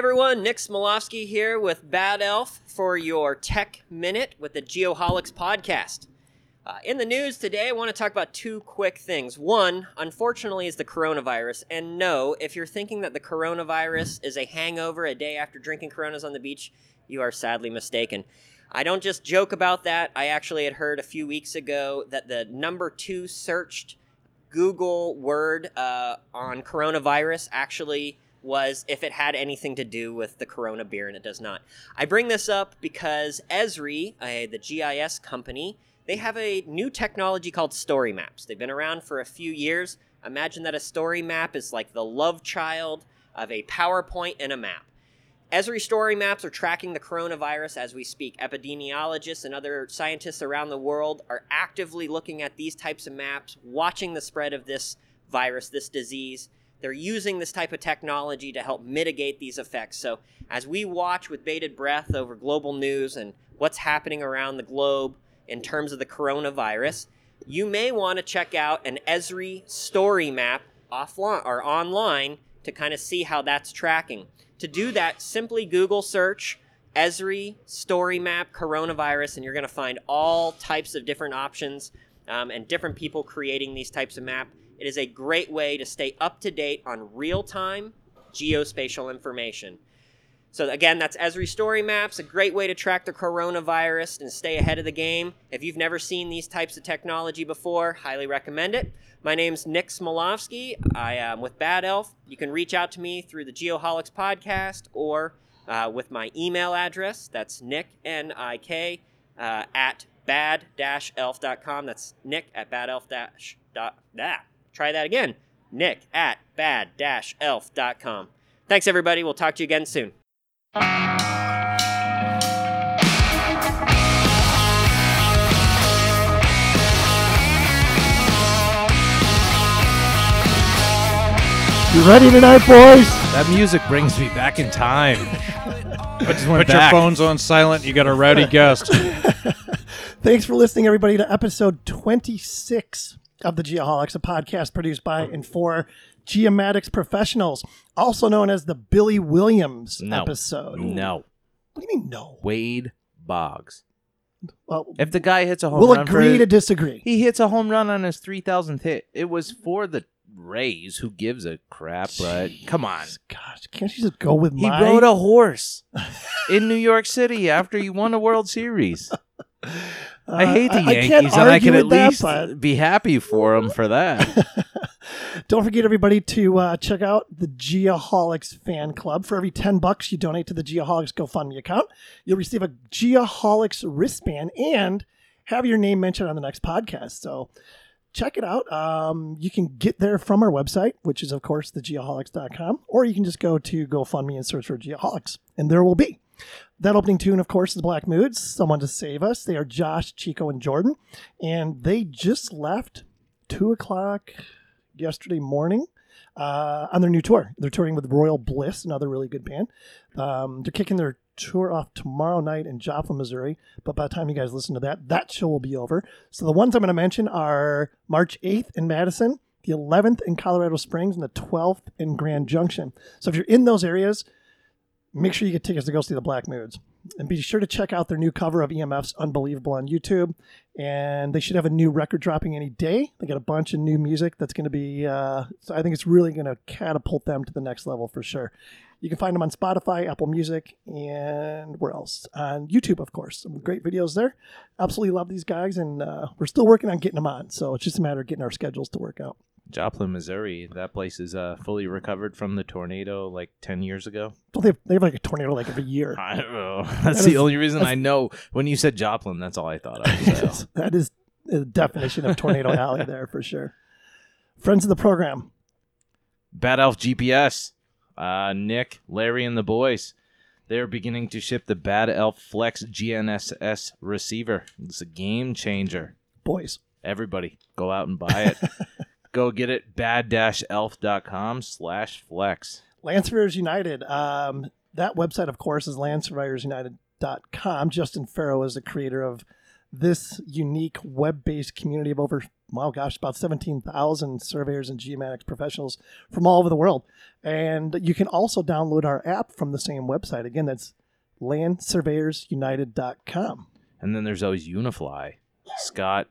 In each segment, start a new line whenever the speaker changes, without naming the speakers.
everyone, Nick Smolowski here with Bad Elf for your Tech Minute with the Geoholics podcast. Uh, in the news today, I want to talk about two quick things. One, unfortunately, is the coronavirus. And no, if you're thinking that the coronavirus is a hangover a day after drinking Coronas on the beach, you are sadly mistaken. I don't just joke about that. I actually had heard a few weeks ago that the number two searched Google word uh, on coronavirus actually was if it had anything to do with the Corona beer, and it does not. I bring this up because Esri, uh, the GIS company, they have a new technology called story maps. They've been around for a few years. Imagine that a story map is like the love child of a PowerPoint and a map. Esri story maps are tracking the coronavirus as we speak. Epidemiologists and other scientists around the world are actively looking at these types of maps, watching the spread of this virus, this disease. They're using this type of technology to help mitigate these effects. So, as we watch with bated breath over global news and what's happening around the globe in terms of the coronavirus, you may want to check out an Esri story map offline or online to kind of see how that's tracking. To do that, simply Google search Esri story map coronavirus, and you're going to find all types of different options um, and different people creating these types of map. It is a great way to stay up to date on real time geospatial information. So again, that's Esri Story Maps, a great way to track the coronavirus and stay ahead of the game. If you've never seen these types of technology before, highly recommend it. My name's Nick Smolowski. I am with Bad Elf. You can reach out to me through the Geoholics podcast or uh, with my email address. That's Nick, N I K, uh, at bad-elf.com. That's Nick at bad-elf-dot. Ah, try that again. Nick at bad-elf.com. Thanks, everybody. We'll talk to you again soon.
You ready tonight, boys?
That music brings me back in time. I just
Put your phones on silent. You got a rowdy guest.
Thanks for listening, everybody, to episode 26 of the Geoholics, a podcast produced by and for geomatics professionals, also known as the Billy Williams
No.
episode.
No,
What do you mean, no?
Wade Boggs.
Well,
If the guy hits a home
we'll
run
agree
for
to disagree.
he hits a home run on his three thousandth hit, it was for the Rays. Who gives a crap? But come on,
Gosh, can't you just go with
he
my...
rode a horse in New York City after he won a World Series. I
Uh,
hate the
I can't
Yankees, and I can at
that,
least
but-
be happy for them for that.
Don't forget, everybody, to uh, check out the Geoholics fan club. For every 10 bucks you donate to the Geoholics GoFundMe account, you'll receive a Geoholics wristband and have your name mentioned on the next podcast. So check it out. Um, you can get there from our website, which is, of course, thegeoholics.com, or you can just go to GoFundMe and search for Geoholics, and there will be. That opening tune, of course, is Black Moods, Someone to Save Us. They are Josh, Chico, and Jordan, and they just left 2 o'clock yesterday morning uh, on their new tour. They're touring with Royal Bliss, another really good band. Um, they're kicking their tour off tomorrow night in Joplin, Missouri. But by the time you guys listen to that, that show will be over. So the ones I'm going to mention are March 8th in Madison, the 11th in Colorado Springs, and the 12th in Grand Junction. So if you're in those areas, make sure you get tickets to go see the Black Moods. And be sure to check out their new cover of EMF's Unbelievable on YouTube. And they should have a new record dropping any day. They got a bunch of new music that's going to be, uh, so I think it's really going to catapult them to the next level for sure. You can find them on Spotify, Apple Music, and where else? On YouTube, of course. Some great videos there. Absolutely love these guys, and uh, we're still working on getting them on. So it's just a matter of getting our schedules to work out.
Joplin, Missouri. That place is uh, fully recovered from the tornado like ten years ago.
Well, they have, they have like a tornado like every year.
I don't know. That's
That
the
is-
only reason I know. When you said Joplin, that's all I thought of. So.
that is the definition of tornado alley there for sure. Friends of the program,
Bad Elf GPS. Uh, Nick, Larry, and the boys. They're beginning to ship the Bad Elf Flex GNSS receiver. It's a game changer.
boys.
Everybody, go out and buy it. Go get it. Bad-elf.com slash flex.
Land Surveyors United. Um, that website, of course, is landsurveyorsunited.com. Justin Farmer is the creator of this unique web based community of over wow, gosh, about 17,000 surveyors and geomatics professionals from all over the world. And you can also download our app from the same website. Again, that's landsurveyorsunited.com.
And then there's always Unifli, Scott,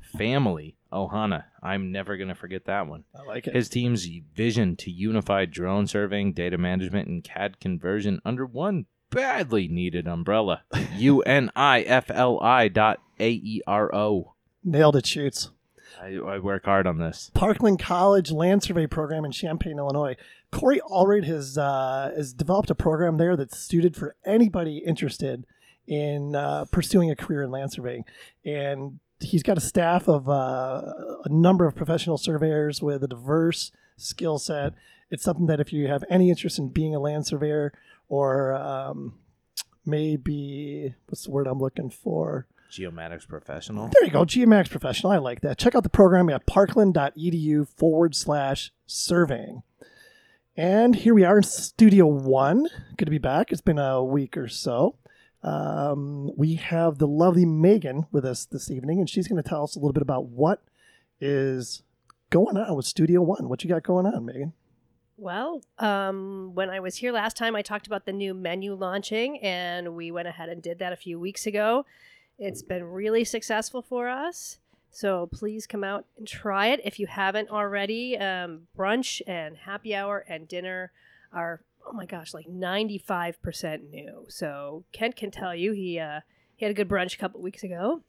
family, Ohana. I'm never gonna forget that one.
I like it.
His team's vision to unify drone surveying, data management, and CAD conversion under one badly needed umbrella. U N I F L I dot A E R O.
Nailed it, shoots.
I, I work hard on this.
Parkland College Land Survey Program in Champaign, Illinois. Corey Allred has uh, has developed a program there that's suited for anybody interested in uh, pursuing a career in land surveying, and he's got a staff of uh, a number of professional surveyors with a diverse skill set. It's something that if you have any interest in being a land surveyor or um, maybe what's the word I'm looking for?
Geomatics professional.
There you go, Geomatics Professional. I like that. Check out the program at parkland.edu forward slash surveying. And here we are in Studio One. Good to be back. It's been a week or so. Um, we have the lovely Megan with us this evening, and she's going to tell us a little bit about what is going on with Studio One. What you got going on, Megan?
Well, um, when I was here last time, I talked about the new menu launching, and we went ahead and did that a few weeks ago. It's been really successful for us. So please come out and try it if you haven't already. Um, brunch and happy hour and dinner are, oh my gosh, like 95% new. So Kent can tell you he, uh, he had a good brunch a couple weeks ago.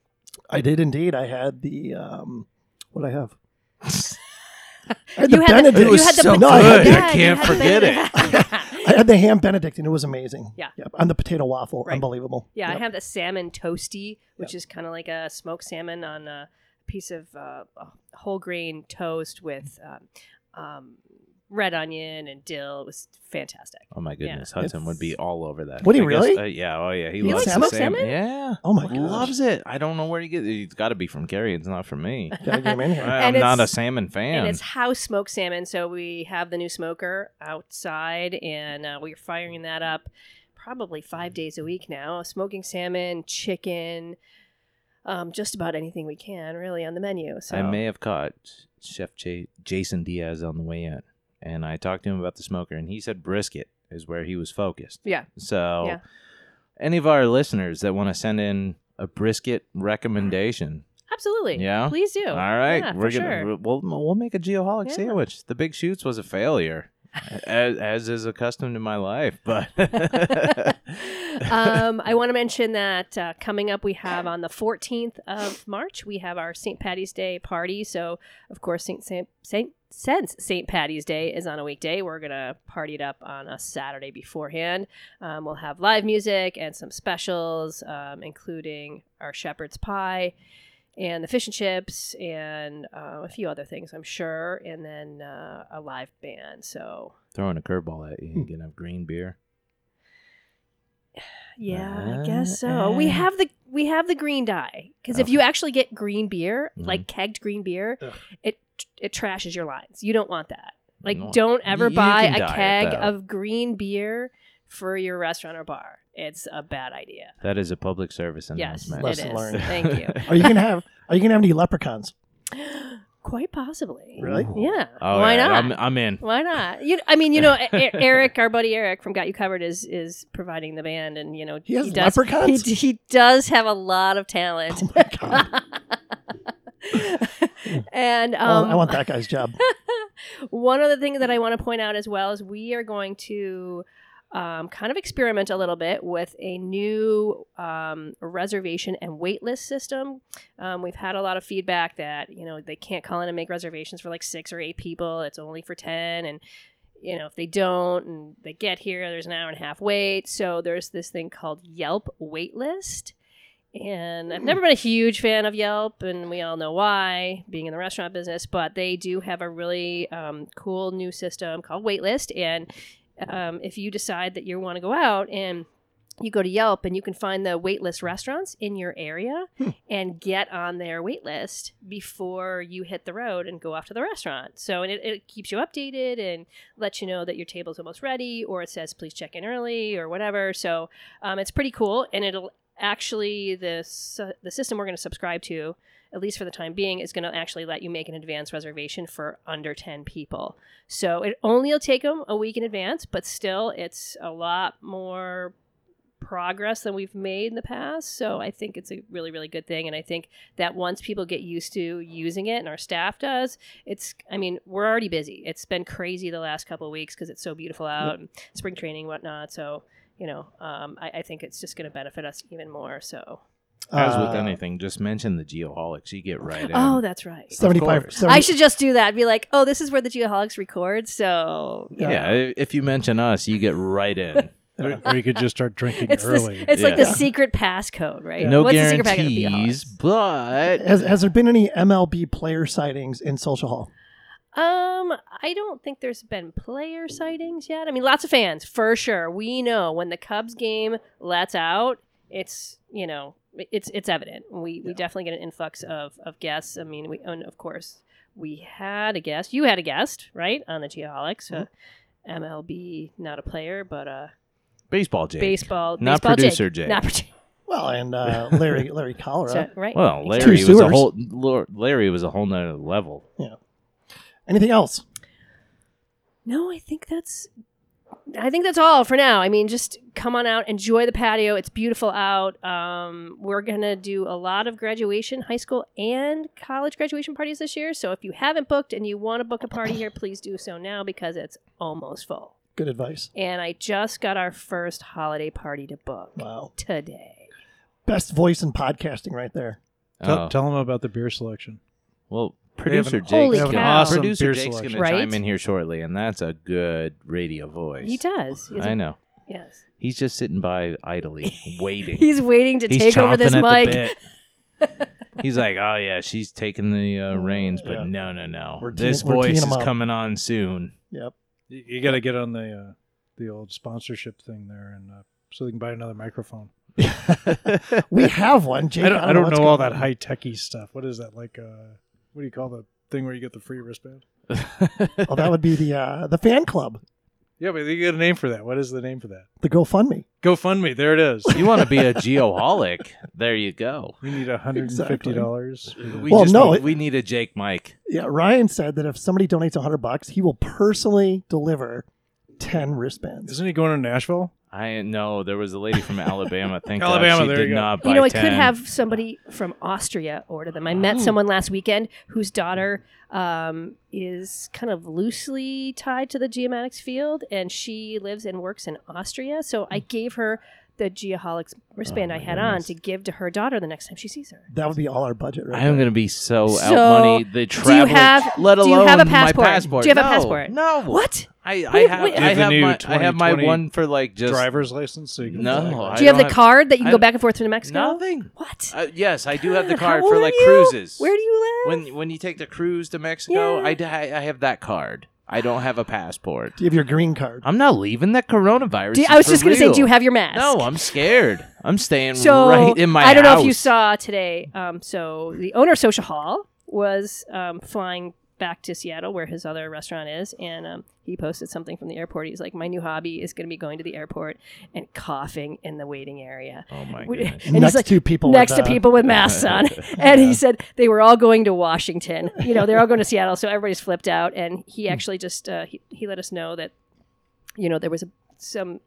I did indeed. I had the um, what I have. I had
You
the
had the,
Benedict.
you had the
so no, I
good.
had,
I
yeah, you
can't
had the
forget it.
I had the ham Benedict, and it was amazing.
Yeah.
Yep. And the potato waffle,
Right.
unbelievable.
Yeah,
Yep.
I have the salmon toasty, which is kind of like a smoked salmon on a piece of uh, a whole grain toast with um, um, red onion and dill. It was fantastic.
Oh my goodness, Hudson would be all over that.
Would he
I guess-
really?
uh, yeah. Oh yeah. He
You
loves
like
the
smoked
salmon.
salmon?
Yeah.
Oh my
He
gosh.
loves it. I don't know where he gets. It. It's got to be from Gary. It's not from me.
Gotta get him in here.
I'm
And
not a
it's-
salmon fan.
And it's house smoked salmon, so we have the new smoker outside, and uh, we're firing that up probably five days a week now. Smoking salmon, chicken, um, just about anything we can, really, on the menu. So
I may have caught Chef J- Jason Diaz on the way in, and I talked to him about the smoker, and he said brisket is where he was focused.
Yeah.
So,
Yeah.
any of our listeners that want to send in a brisket recommendation,
absolutely,
Yeah?
please do.
all right,
yeah,
we're
for
gonna
sure.
we'll we'll make a geoholic
Yeah.
sandwich. The Big Shoots was a failure, as, as is accustomed to my life, but
um, I want to mention that uh, coming up, we have on the 14th of March, we have our St. Patty's Day party. So, of course, St. Saint, Saint, since St. Patty's Day is on a weekday, we're going to party it up on a Saturday beforehand. Um, we'll have live music and some specials, um, including our shepherd's pie and the fish and chips and uh, a few other things, I'm sure, and then uh, a live band. So,
throwing a curveball at you, you can have green beer.
Yeah,
Uh,
I guess so. We
uh.
have the we have the green dye because if you actually get green beer,
Mhm.
like kegged green beer,
Ugh.
it it trashes your lines. You don't want that. Like,
No.
don't ever
You
buy
can
a
dye it,
keg
though.
of green beer for your restaurant or bar. It's a bad idea.
That is a public service
Yes,
announcement.
it
Lesson
is.
learned.
Thank you.
Are you gonna have? Are you gonna have any leprechauns?
Quite possibly.
Really?
Yeah.
Oh,
Why
yeah,
not?
I'm, I'm in.
Why not? You, I mean, you know, Eric, our buddy Eric from Got You Covered, is is providing the band, and you know,
He has
does.
leprechauns?
He, he does have a lot of talent.
Oh my god!
and
Well,
um,
I want that guy's job.
one of the things that I want to point out as well is we are going to um, kind of experiment a little bit with a new um, reservation and waitlist system. Um, we've had a lot of feedback that you know they can't call in and make reservations for like six or eight people. It's only for ten, and you know if they don't and they get here, there's an hour and a half wait. So there's this thing called Yelp waitlist. And I've never been a huge fan of Yelp, and we all know why, being in the restaurant business. But they do have a really um, cool new system called Waitlist. And um, if you decide that you want to go out and you go to Yelp and you can find the waitlist restaurants in your area and get on their waitlist before you hit the road and go off to the restaurant. So and it, it keeps you updated and lets you know that your table's almost ready, or it says please check in early or whatever. So um, it's pretty cool, and it'll actually this the system we're going to subscribe to at least for the time being is going to actually let you make an advance reservation for under 10 people. So it only will take them a week in advance but still it's a lot more progress than we've made in the past. So i think it's a really really good thing and i think that once people get used to using it and our staff does it's i mean we're already busy. It's been crazy the last couple of weeks because it's so beautiful out and spring training and whatnot. So you know um, I, I think it's just going to benefit us even more. So
As with
Uh,
anything, just mention the Geoholics. You get right in.
oh that's right
75
course.
70
I should just do that. Be like, oh, this is where the Geoholics record. So you
yeah, i- if you mention us, you get right in.
Or, or you could just start drinking
it's this,
early.
it's like the
Yeah.
secret passcode, right?
No
What's the secret passcode of
guarantees,
Geoholics?
but
Has, has there been any MLB player sightings in Social Hall?
Um, I don't think there's been player sightings yet. I mean, lots of fans for sure. We know when the Cubs game lets out, it's you know it's it's evident. We we definitely get an influx of of guests. I mean, we and of course we had a guest. You had a guest, right, on the Geoholics. Uh, MLB, not a player, but uh,
baseball, Jake.
baseball,
Not
baseball
producer
Jake.
Jake.
Not producer,
Well, and uh, Larry Larry Cholera.
right?
Well, Larry was a whole. Larry was a whole nother level. Yeah.
Anything else?
No, I think that's I think that's all for now. I mean, just come on out, enjoy the patio. It's beautiful out. Um, we're gonna do a lot of graduation, high school and college graduation parties this year. So if you haven't booked and you want to book a party here, please do so now because it's almost full.
Good advice.
And I just got our first holiday party to book
Wow.
today.
Best voice in podcasting right there.
Tell,
Oh.
tell them about the beer selection.
well,
They have
producer
an-
Jake's
Holy
an
cow.
awesome
producer Jake's going to
Right?
chime in here shortly, and that's a good radio voice.
He does. He has a-
I know.
Yes.
He's just sitting by idly, waiting.
He's waiting to
He's
take over this
chomping at
mic.
the bit. He's like, oh yeah, she's taking the uh, reins, but
Yeah.
no, no, no.
We're
this
teeing- we're
voice
teeing
is
up.
coming on soon.
Yep.
You, you got to get on the uh, the old sponsorship thing there, and uh, so they can buy another microphone.
We have one. Jake,
I don't, I don't
what's
know all
going
that
on.
high techy stuff. What is that like? Uh, what do you call the thing where you get the free wristband?
Oh, that would be the uh, the fan club,
Yeah, but you get a name for that. What is the name for that?
the GoFundMe.
GoFundMe. There it is.
you want to be a geoholic? There you go.
We need hundred and fifty dollars.
We
Well,
just
no,
need,
it-
we need a Jake Mike.
Yeah, Ryan said that if somebody donates hundred bucks, he will personally deliver ten wristbands.
Isn't he going to Nashville?
I know there was a lady from Alabama. Thank
Alabama,
God she
there
did
you go.
not buy
you know, I
10.
could have somebody from Austria order them. I met someone last weekend whose daughter um, is kind of loosely tied to the geomatics field, and she lives and works in Austria. So I gave her the Geoholics wristband
Oh,
I
my
had on
goodness.
to give to her daughter the next time she sees her.
That would be all our budget, right?
I am
there.
going to be so,
So,
out money. The
do you
travel,
have-
let
do
alone
you have a
my
passport?
passport.
Do you have a
No,
passport?
No.
What?
I, I have,
wait.
I
have
have my, I have my one for like just
driver's license. So you can
No,
fly.
I
Do you have the
have-
card that you can go back and forth to New Mexico?
nothing.
What?
Uh, yes, I do have the card for like cruises.
Where do you live?
when when you take the cruise to Mexico,
Yeah.
I, d- I have that card. I don't have a passport.
Do you have your green card?
I'm not leaving. That coronavirus.
You- I was just going to say, do you have your mask?
No, I'm scared. I'm staying
so
right in my
I don't know if you saw today. Um, so the owner of Social Hall was um, flying back to Seattle, where his other restaurant is, and um, he posted something from the airport. He's like, "My new hobby is going to be going to the airport and coughing in the waiting area."
Oh my
We-
goodness.
and he's
Next
like,
to people
next
with,
to people with masks on. and he said they were all going to Washington. You know, they're all going to Seattle, so everybody's flipped out. And he actually just uh, he, he let us know that you know there was a, some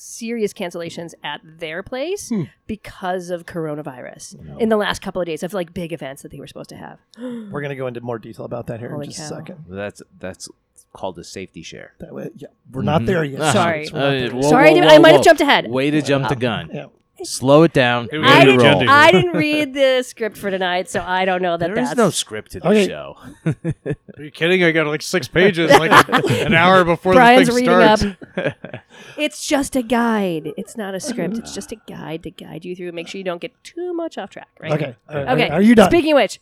serious cancellations at their place
Hmm.
because of coronavirus in the last couple of days of like big events that they were supposed to have.
We're gonna go into more detail about that here
Holy
in just
cow.
a second.
That's that's called a safety share.
That way, yeah, we're not
Mhm.
there yet.
Sorry.
We're there
uh, whoa,
Sorry, I,
whoa, whoa,
I might have jumped ahead.
Way to jump the gun.
Yeah.
Slow it down.
It
Way
was
I
to
didn't,
roll.
I didn't read the script for tonight, so I don't know that
There
that's
is no script to the
Okay.
show.
Are you kidding? I got like six pages, like an hour before
Brian's
the thing
reading
starts.
up. It's just a guide. It's not a script. It's just a guide to guide you through. Make sure you don't get too much off track, right?
Okay. All right.
Okay.
Are you done?
Speaking of which,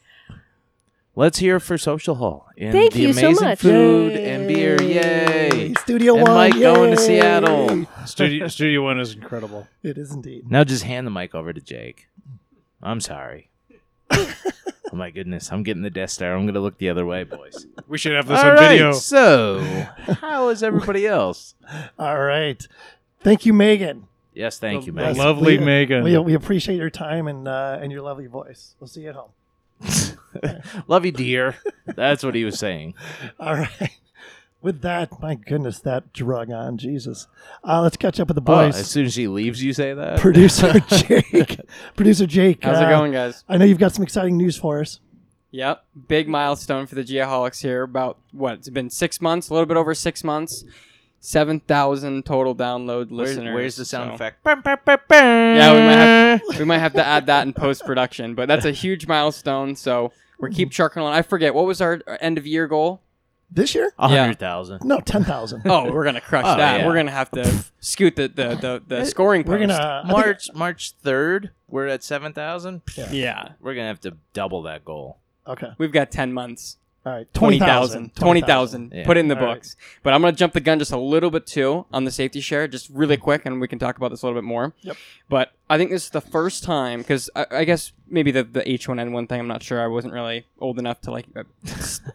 Let's hear for Social Hall. And
Thank
the
you so
amazing
much.
food and beer. Yay.
Studio
And
One.
Mike going to! Seattle.
Studio, Studio One is incredible.
It is indeed.
Now just hand the mic over to Jake. I'm sorry. oh my goodness, I'm getting the Death Star. I'm gonna look the other way, boys.
We should have this
All
on
right,
video.
so how is everybody else?
All right. Thank you, Megan.
Yes, thank you,
The
Yes,
Megan.
lovely
we-
Megan.
We, we appreciate your time and uh, and your lovely voice. We'll see you at home.
Love you, dear. That's what he was saying.
All right. With that, my goodness, that drug on Jesus. Uh, let's catch up with the
Oh,
boys.
as soon as she leaves, you say that.
Producer Jake. Producer Jake.
How's
uh,
it going, guys?
I know you've got some exciting news for us.
Yep, big milestone for the Geoholics here. About what? It's been six months, a little bit over six months. Seven thousand total download
Where's,
listeners.
where's the sound
so-
effect?
Yeah, we might have we might have to add that in post production, but that's a huge milestone. So we keep trucking on. I forget what was our end of year goal.
This year?
A
Yeah.
hundred thousand.
No, 10,000.
Oh, we're gonna crush
Oh,
that.
yeah.
We're gonna have to scoot the the the, the scoring.
We're going to.
March March third, we're at seven thousand.
Yeah,
We're gonna have to double that goal.
Okay.
we've got ten months.
All right.
20,000.
20,000.
20,000.
Yeah.
Put it in the
All right.
books. But I'm going to jump the gun just a little bit too on the safety share, just really quick, and we can talk about this a little bit more.
Yep.
But I think this is the first time, because I, I guess maybe the, the H1N1 thing, I'm not sure. I wasn't really old enough to like uh,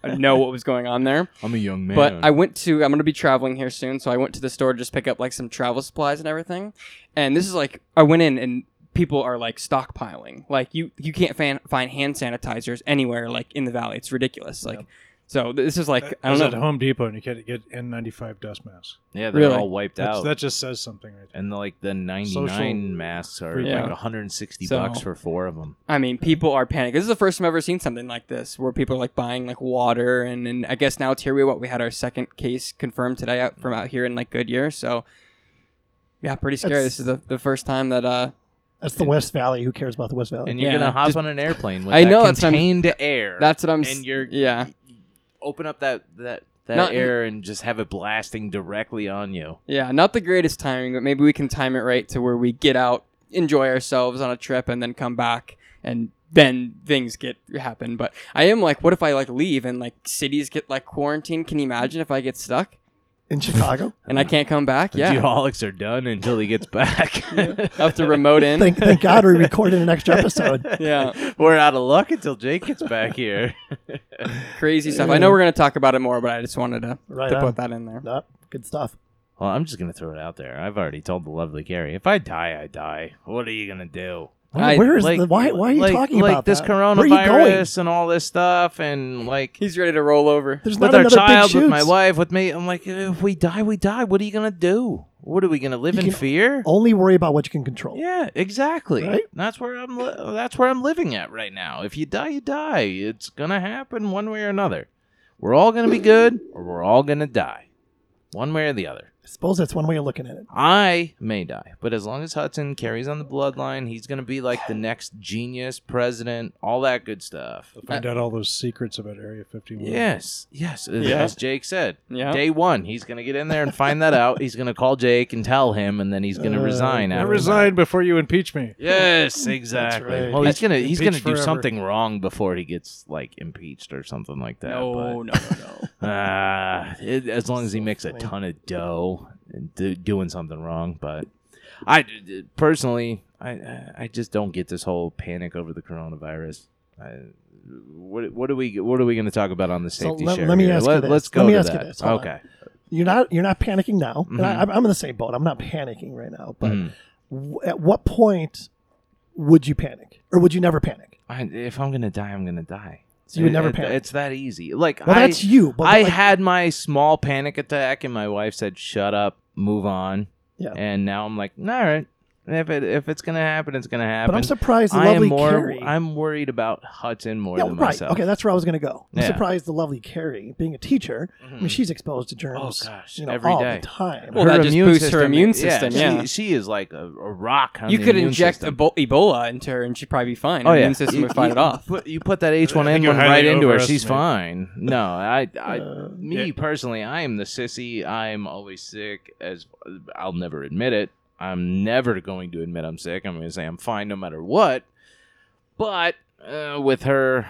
know what was going on there.
I'm a young man.
But I went to, I'm going to be traveling here soon, so I went to the store to just pick up like some travel supplies and everything. And this is like, I went in and people are like stockpiling. Like you, you can't fan, find hand sanitizers anywhere like in the valley. It's ridiculous. Like, so this is like, I
I was
don't
at
know.
Home Depot and you can't get N95 dust masks.
yeah, they're
Really?
all wiped
That's,
out.
that just says something right there.
and like the 99
Social-
masks are
Yeah.
like 160
So-
bucks for four of them.
I mean, people are panicking. This is the first time I've ever seen something like this, where people are like buying like water, and, and I guess now it's here. We what we had our second case confirmed today out from out here in like Goodyear. So yeah, pretty scary.
That's-
this is the, the first time that uh
That's the West Valley. Who cares about the West Valley?
And you're
Yeah,
gonna hop
just-
on an airplane with
I
that
know, that's what I'm-
contained air.
that's what I'm. s-
and you're
yeah
open up that that that
Not-
air and just have it blasting directly on you.
yeah not the greatest timing, but maybe we can time it right to where we get out, enjoy ourselves on a trip, and then come back and. Then things get happen, but I am like, what if I like leave and like cities get like quarantined? Can you imagine if I get stuck
In Chicago?
and I can't come back?
The
Yeah,
Geoholics are done until he gets back.
I have to remote in.
thank, thank God we recorded an extra episode.
yeah,
We're out of luck until Jake gets back here.
crazy stuff. I know we're gonna talk about it more, but I just wanted to,
Right
to
on.
put that in there.
Nope, good stuff.
well, I'm just gonna throw it out there. I've already told the lovely Carrie, if I die, I die. What are you gonna do?
Where,
I-
where is
Like-
the, why, why are you
like,
talking
like
about
this
that? Where are you going?
coronavirus and all this stuff and like
He's ready to roll over.
There's
with
not
our child,
big
with my wife, with me. I'm like, if we die, we die. What are you gonna do? What are we gonna live
You
in fear?
Only worry about what you can control.
Yeah, exactly.
Right?
That's where I'm. Li- that's where I'm living at right now. If you die, you die. It's gonna happen one way or another. We're all gonna be good, or we're all gonna die, one way or the other.
I suppose that's one way of looking at it.
I may die, but as long as Hudson carries on the bloodline, he's gonna be like the next genius president, all that good stuff.
They'll find out all those secrets about Area 51.
Yes, yes.
Yeah.
As Jake said,
Yeah.
day one, he's gonna get in there and find that out. He's gonna call Jake and tell him, and then he's gonna
Uh,
resign.
I
after
resign before you impeach me.
that. Yes, exactly.
right.
Well, he's gonna he's gonna
Impeach
do
forever.
something wrong before he gets like impeached or something like that.
No,
but-
no, no, no.
Uh, it, as long as he makes a ton of dough and do, doing something wrong, but I personally, I I just don't get this whole panic over the coronavirus. I, what what are we what are we going to talk about on the
So
safety
let-
share?
let me
here?
ask you this.
Let,
this.
us
Let me
to
ask you this. Hold on.
Okay.
You're not you're not panicking now. And I. I'm I'm in the same boat. I'm not panicking right now. But
Mhm.
w- at what point would you panic, or would you never panic?
I, if I'm gonna die, I'm gonna die.
So you would never
it-
panic.
It's that easy. Like
Well,
I,
that's you. But
I
like,
had my small panic attack, and my wife said, "Shut up, move on."
Yeah.
And now I'm like, all right. If it if it's gonna happen, it's gonna happen.
but I'm surprised the
I
lovely
am more.
Carrie.
I'm worried about Hudson more
yeah,
than
right.
myself.
Okay, that's where I was going to go. I'm
Yeah.
surprised the lovely Carrie, being a teacher, I mean,
Mhm.
she's exposed to germs.
Oh, gosh,
you know,
every
all
day.
the time.
Well, that just boosts her immune system, yeah.
she, she is like a, a rock. On
You
the
could
immune
inject
system.
Ebo- Ebola into her, and she'd probably be fine. Her
Oh yeah,
immune system would fight it off.
Put, you put that H1N1
you're highly
right into her, she's fine. No, I, I, me personally, I am the sissy. I'm always sick. As I'll never admit it. I'm never going to admit I'm sick. I'm going to say I'm fine no matter what. But uh, with her,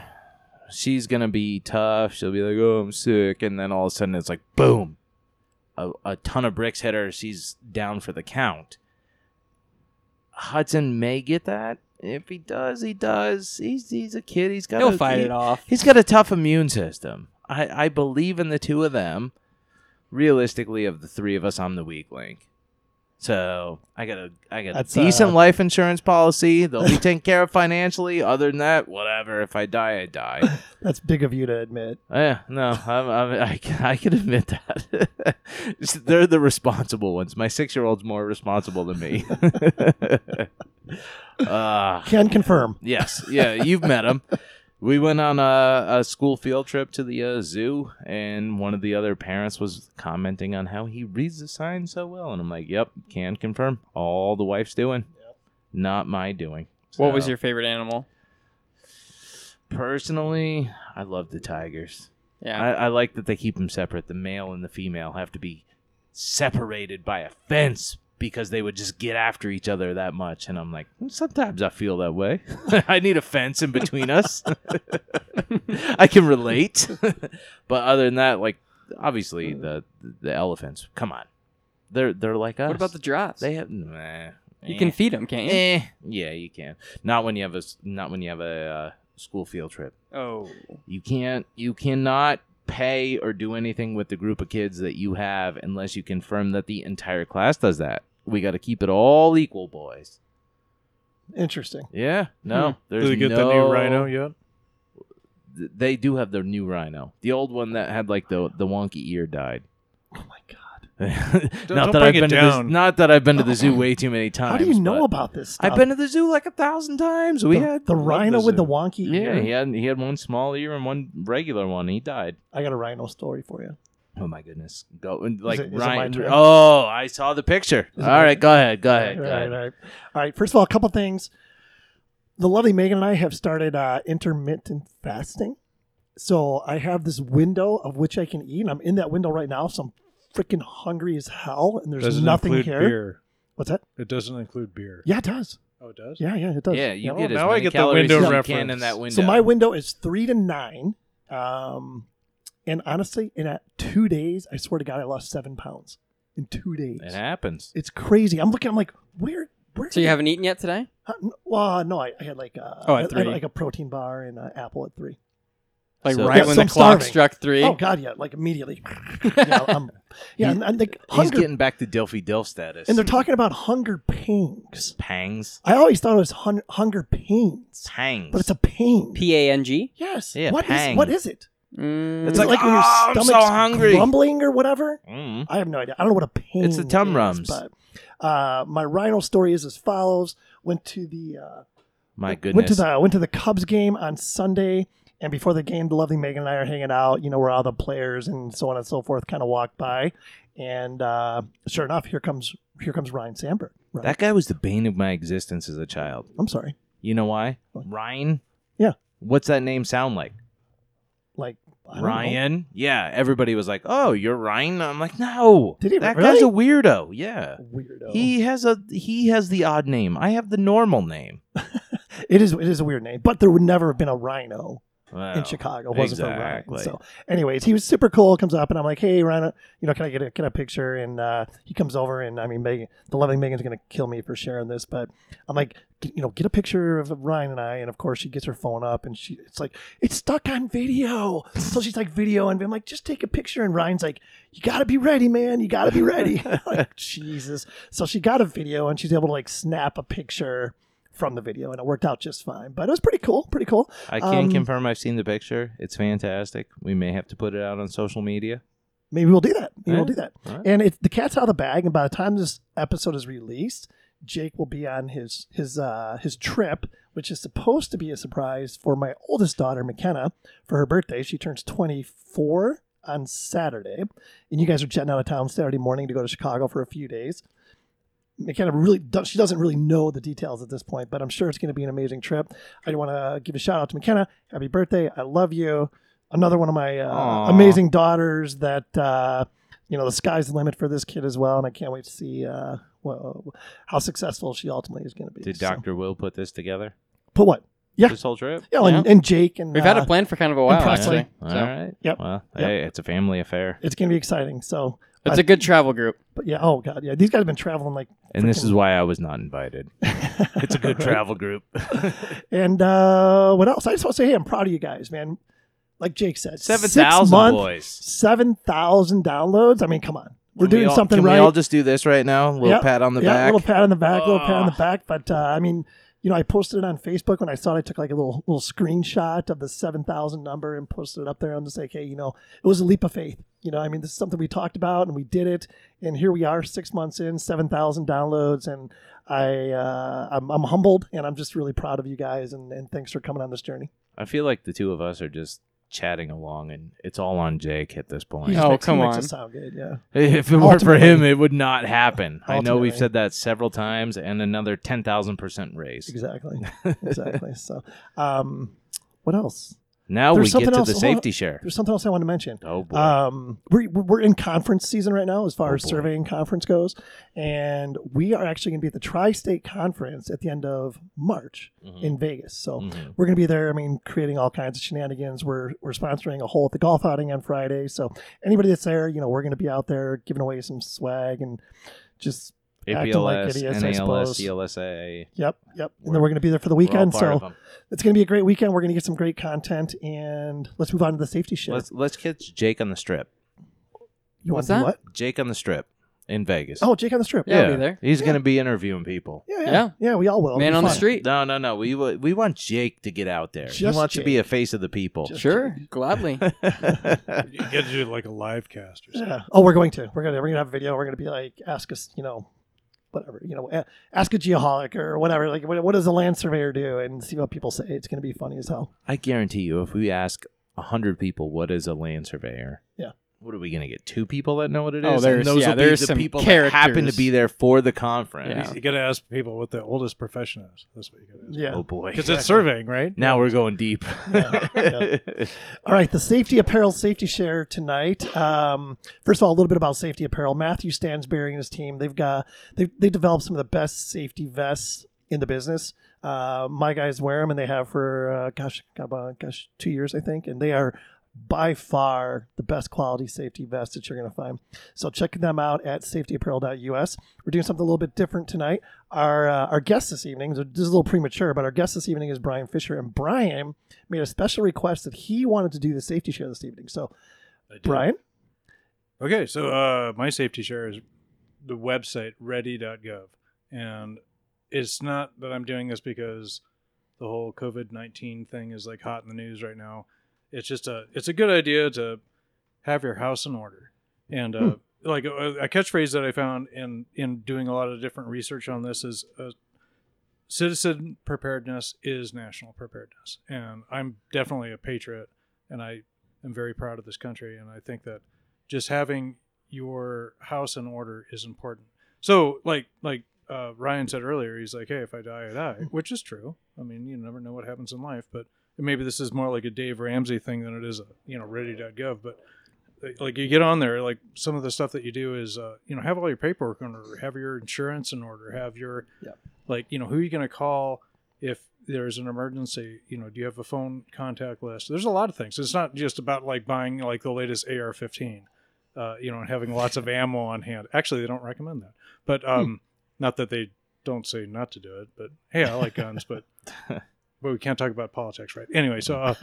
she's going to be tough. She'll be like, "Oh, I'm sick," and then all of a sudden it's like, boom, a, a ton of bricks hit her. She's down for the count. Hudson may get that. If he does, he does. He's he's a kid. He's got
He'll
a,
fight
he-
it off.
He's got a tough immune system. I, I believe in the two of them. Realistically, of the three of us, I'm the weak link. So I got a I got a
That's,
decent
uh,
life insurance policy. They'll be taken care of financially. Other than that, whatever. If I die, I die.
That's big of you to admit.
yeah, no, I'm, I'm, I can I can admit that they're the responsible ones. My six year old's more responsible than me. uh,
Can confirm.
Yes, yeah, you've met him. We went on a, a school field trip to the uh, zoo, and one of the other parents was commenting on how he reads the signs so well, and I'm like, "Yep, can confirm. All the wife's doing, not my doing."
What was your favorite animal?
personally? I love the tigers.
Yeah.
I, I like that they keep them separate. The male and the female have to be separated by a fence because they would just get after each other that much. And I'm like, "Hmm, sometimes I feel that way. I need a fence in between us. I can relate. but other than that, like obviously the the elephants. Come on, they're they're like us.
what about the giraffes?
They have. Nah,
you
eh.
can feed them, can't you?
Eh, yeah, you can. Not when you have a not when you have a uh, school field trip.
Oh.
You can't. You cannot pay or do anything with the group of kids that you have unless you confirm that the entire class does that. We got to keep it all equal, boys.
Interesting.
Yeah. No.
Hmm.
There's
Did they get
no,
the new rhino yet?
They do have their new rhino. The old one that had like the the wonky ear died.
Oh my god.
Not
don't
that I've
it
been to
down.
this, not that I've been to the zoo way too many times.
How do you know about this stuff?
I've been to the zoo like a thousand times. We
the,
had
the rhino
the
with the
zoo.
wonky
Yeah, he had he had one small ear and one regular one. He died.
I got a rhino story for you.
Oh my goodness! Go and like
it- is
Ryan. Oh, I saw the picture.
Is
All right, go ahead. Go ahead.
All
Go
right,
ahead.
all right. All right. First of all, a couple things. The lovely Megan and I have started uh, intermittent fasting. So I have this window of which I can eat. And I'm in that window right now. So I'm freaking hungry as hell. And there's
Doesn't
nothing
include
here.
beer.
What's that?
It doesn't include beer.
Yeah, it does.
Oh, it does.
Yeah, yeah, it does.
Yeah, you
Yeah.
get as
now I
many
get the
calories
window
as you can
reference.
in that window.
So my window is three to nine. Um, and honestly, in at two days, I swear to God, I lost seven pounds in two days.
it happens.
It's crazy. I'm looking. I'm like, where? Where?
So you haven't eaten yet today?
Uh, n- well, no, I, I had like uh,
Oh, at
I I had
three.
like a protein bar and an apple at three.
Like
So-
right
Yeah,
when the
I'm
clock
starving.
struck three?
Oh God, yeah, like immediately. yeah, um, yeah, and, and like
He's
hunger,
getting back to Delphi Dilf status.
and they're talking about hunger pangs.
pangs.
I always thought it was hun- hunger pains,
Pangs.
but it's a pain.
P A N G?
yes.
Yeah,
What is
pangs.
what is it?
Mm,
It's
Is it
like,
like when your
"Oh, I'm so
stomach's
hungry."
grumbling or whatever?
Mm.
I have no idea. I don't know what a pain.
It's the tum
is,
rums.
But uh, my rhino story is as follows: went to the uh,
My goodness.
Went to the went to the Cubs game on Sunday, and before the game, the lovely Megan and I are hanging out. You know where all the players and so on and so forth kind of walk by, and uh, sure enough, here comes here comes Ryne Sandberg. Right.
that guy was the bane of my existence as a child.
I'm sorry,
You know why? Ryan.
Yeah.
What's that name sound like?
like don't know.
Ryan. Yeah. Everybody was like, "Oh, you're Ryan." I'm like, "No."
Did he
That
really?
guy's a weirdo. Yeah.
weirdo.
He has a he has the odd name. I have the normal name.
it is it is a weird name, but there would never have been a rhino in Chicago. It wasn't for Ryan.
exactly.
So, anyways, he was super cool. Comes up and I'm like, "Hey, Ryan, you know, can I get a get a picture?" And uh, he comes over and I mean, Megan, the loving Megan's gonna kill me for sharing this, but I'm like, you know, get a picture of Ryan and I, and of course she gets her phone up and she it's like it's stuck on video. so she's like video and I'm like, just take a picture. And Ryan's like, you gotta be ready, man. You gotta be ready. like, Jesus. So she got a video and she's able to like snap a picture from the video and it worked out just fine. But it was pretty cool. Pretty cool.
I can
Um,
confirm I've seen the picture. It's fantastic. We may have to put it out on social media.
Maybe we'll do that. Maybe we'll do that.
Right.
And it, the cat's out of the bag. And by the time this episode is released, Jake will be on his his uh, his trip, which is supposed to be a surprise for my oldest daughter, McKenna, for her birthday. She turns 24 on Saturday, and you guys are jetting out of town Saturday morning to go to Chicago for a few days. McKenna really does, she doesn't really know the details at this point, but I'm sure it's going to be an amazing trip. I want to give a shout out to McKenna. Happy birthday! I love you. Another one of my uh, amazing daughters that uh, you know the sky's the limit for this kid as well, and I can't wait to see uh, well, how successful she ultimately is going to be.
Did
So-
Doctor Will put this together?
put what? Yeah.
This whole trip.
Yeah, And,
Yeah.
and Jake and
We've had
uh,
a plan for kind of a while,
Presley.
actually.
All
So,
right.
Yep.
Well,
Yep.
hey, it's a family affair,
It's going to be exciting. So,
It's a good travel group.
but yeah, oh god, yeah, these guys have been traveling like
and this is why I was not invited. It's a good travel group.
And uh, what else? I just want to say, hey, I'm proud of you guys, man. Like Jake said,
Seven
six
thousand boys.
seven thousand downloads. I mean, come on. we're
Can we
doing
all-
something
can
right.
we all just do this right now? A little
Yep.
pat on the back.
yeah,
back.
little pat on the back, little pat on the
Oh.
back. But uh, I mean, you know, I posted it on Facebook when I saw it. I took like a little little screenshot of the seven thousand number and posted it up there. I'm just like, hey, you know, it was a leap of faith. You know, I mean, this is something we talked about and we did it, and here we are, six months in, seven thousand downloads, and I uh, I'm, I'm humbled and I'm just really proud of you guys and, and thanks for coming on this journey.
I feel like the two of us are just chatting along, and it's all on Jake at this point.
He just
Oh, come on.
it sound good, yeah.
If it weren't for
Ultimately-
him, it would not happen. I know we've
Ultimately.
said that several times, and another ten thousand percent raise.
Exactly, exactly. so, um, what else?
Now
There's
we get to
else-
the
hold on.
safety share.
There's something else I want to mention.
Oh boy.
Um, we're, we're in conference season right now as far
Oh,
as
boy.
surveying conference goes. And we are actually going to be at the Tri State Conference at the end of March
Mhm.
in Vegas. So
Mhm.
we're going to be there. I mean, creating all kinds of shenanigans. We're, we're sponsoring a hole at the golf outing on Friday. So anybody that's there, you know, we're going to be out there giving away some swag and just, acting like
APLS,
idiots, I
NALS,
suppose.
CLSA.
yep, yep. And
We're-
then we're going to be there for the weekend.
part of
So
'em.
it's going to be a great weekend. We're going to get some great content. And let's move on to the safety show.
let's let's catch Jake on the strip.
you
What's
wanna
that?
What?
Jake on the strip in Vegas.
Oh, Jake on the strip.
Yeah, I'll be there.
He's
Yeah.
going to be interviewing people.
Yeah, yeah,
Yeah.
yeah. we all will.
Man
be
on the street.
No, no, no. We we want Jake to get out there. he
Just
wants to be a face of the people.
Just-
Sure, gladly.
You get to do like a live cast or something.
Yeah. Oh, we're going to. We're gonna. We're gonna have a video. We're gonna be like, ask us, you know, whatever, you know, ask a geoholic or whatever. Like, what, what does a land surveyor do? And see what people say. It's gonna be funny as hell.
I guarantee you, if we ask hundred people what is a land surveyor,
Yeah.
What are we gonna get? Two people that know what it is.
Oh,
And
there's-
those
yeah,
will be
there's
the
some
people that happen to be there for the conference.
Yeah.
You got to ask people what the oldest profession is. That's what you got to ask.
Yeah.
Oh boy.
Because it's surveying, right?
now we're going deep.
Yeah, yeah. All right, the safety apparel safety share tonight. Um, first of all, a little bit about safety apparel. Matthew Stansberry and his team. They've got they they developed some of the best safety vests in the business. Uh, my guys wear them, and they have for uh, gosh, gosh, two years I think, and they are by far the best quality safety vest that you're going to find. So check them out at safetyapparel.us. We're doing something a little bit different tonight. Our uh, our guest this evening, so this is a little premature, but our guest this evening is Brian Fisher, and Brian made a special request that he wanted to do the safety share this evening. So, Brian,
Okay, so uh, my safety share is the website ready.gov. And it's not that I'm doing this because the whole COVID 19 thing is like hot in the news right now. It's just a it's a good idea to have your house in order. And uh, like a, a catchphrase that I found in in doing a lot of different research on this is uh, citizen preparedness is national preparedness. And I'm definitely a patriot and I am very proud of this country and I think that just having your house in order is important. So, like like uh, Ryan said earlier, he's like, "Hey, if I die, I die," which is true. I mean, you never know what happens in life, but maybe this is more like a Dave Ramsey thing than it is a you know Ready.gov. But like you get on there, like some of the stuff that you do is uh, you know have all your paperwork in order, have your insurance in order, have your
Yep.
like you know who are you going to call if there's an emergency you know do you have a phone contact list there's a lot of things it's not just about like buying like the latest ar-15 uh, you know and having lots of ammo on hand actually they don't recommend that but um not that they don't say not to do it but hey i like guns but but we can't talk about politics right? Anyway so uh,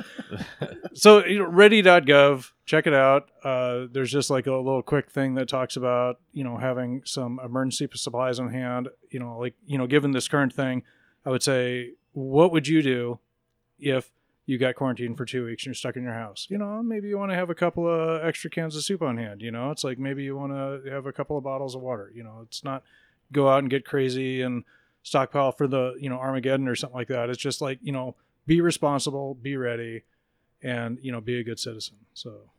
so you know ready.gov check it out. Uh, there's just like a little quick thing that talks about you know having some emergency supplies on hand you know like you know given this current thing i would say what would you do if you got quarantined for two weeks and you're stuck in your house? You know maybe you want to have a couple of extra cans of soup on hand you know? It's like maybe you want to have a couple of bottles of water you know? It's not go out and get crazy and stockpile for the you know armageddon or something like that it's just like you know be responsible be ready and you know be a good citizen so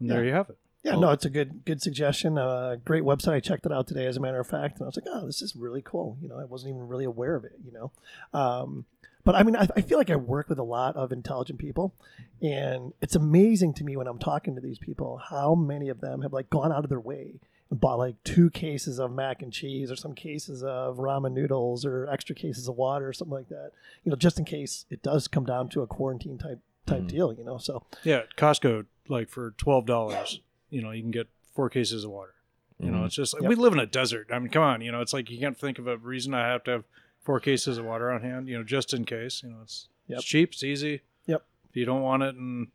and there you have it
yeah,
Well-
no, it's a good good suggestion. Uh, great website. I checked it out today, as a matter of fact, and I was like, oh, this is really cool. You know, I wasn't even really aware of it. You know, um, but I mean, I, I feel like I work with a lot of intelligent people, and it's amazing to me when I'm talking to these people how many of them have like gone out of their way bought like two cases of mac and cheese or some cases of ramen noodles or extra cases of water or something like that. You know, just in case it does come down to a quarantine type type
Mhm.
deal. You know, so
yeah costco like for $12 you know you can get four cases of water You know,
Mhm.
it's just like
Yep.
we live in a desert. I mean, come on, you know, it's like you can't think of a reason I have to have four cases of water on hand, you know, just in case. You know, it's
Yep.
it's cheap, it's easy.
Yep.
If you don't want it in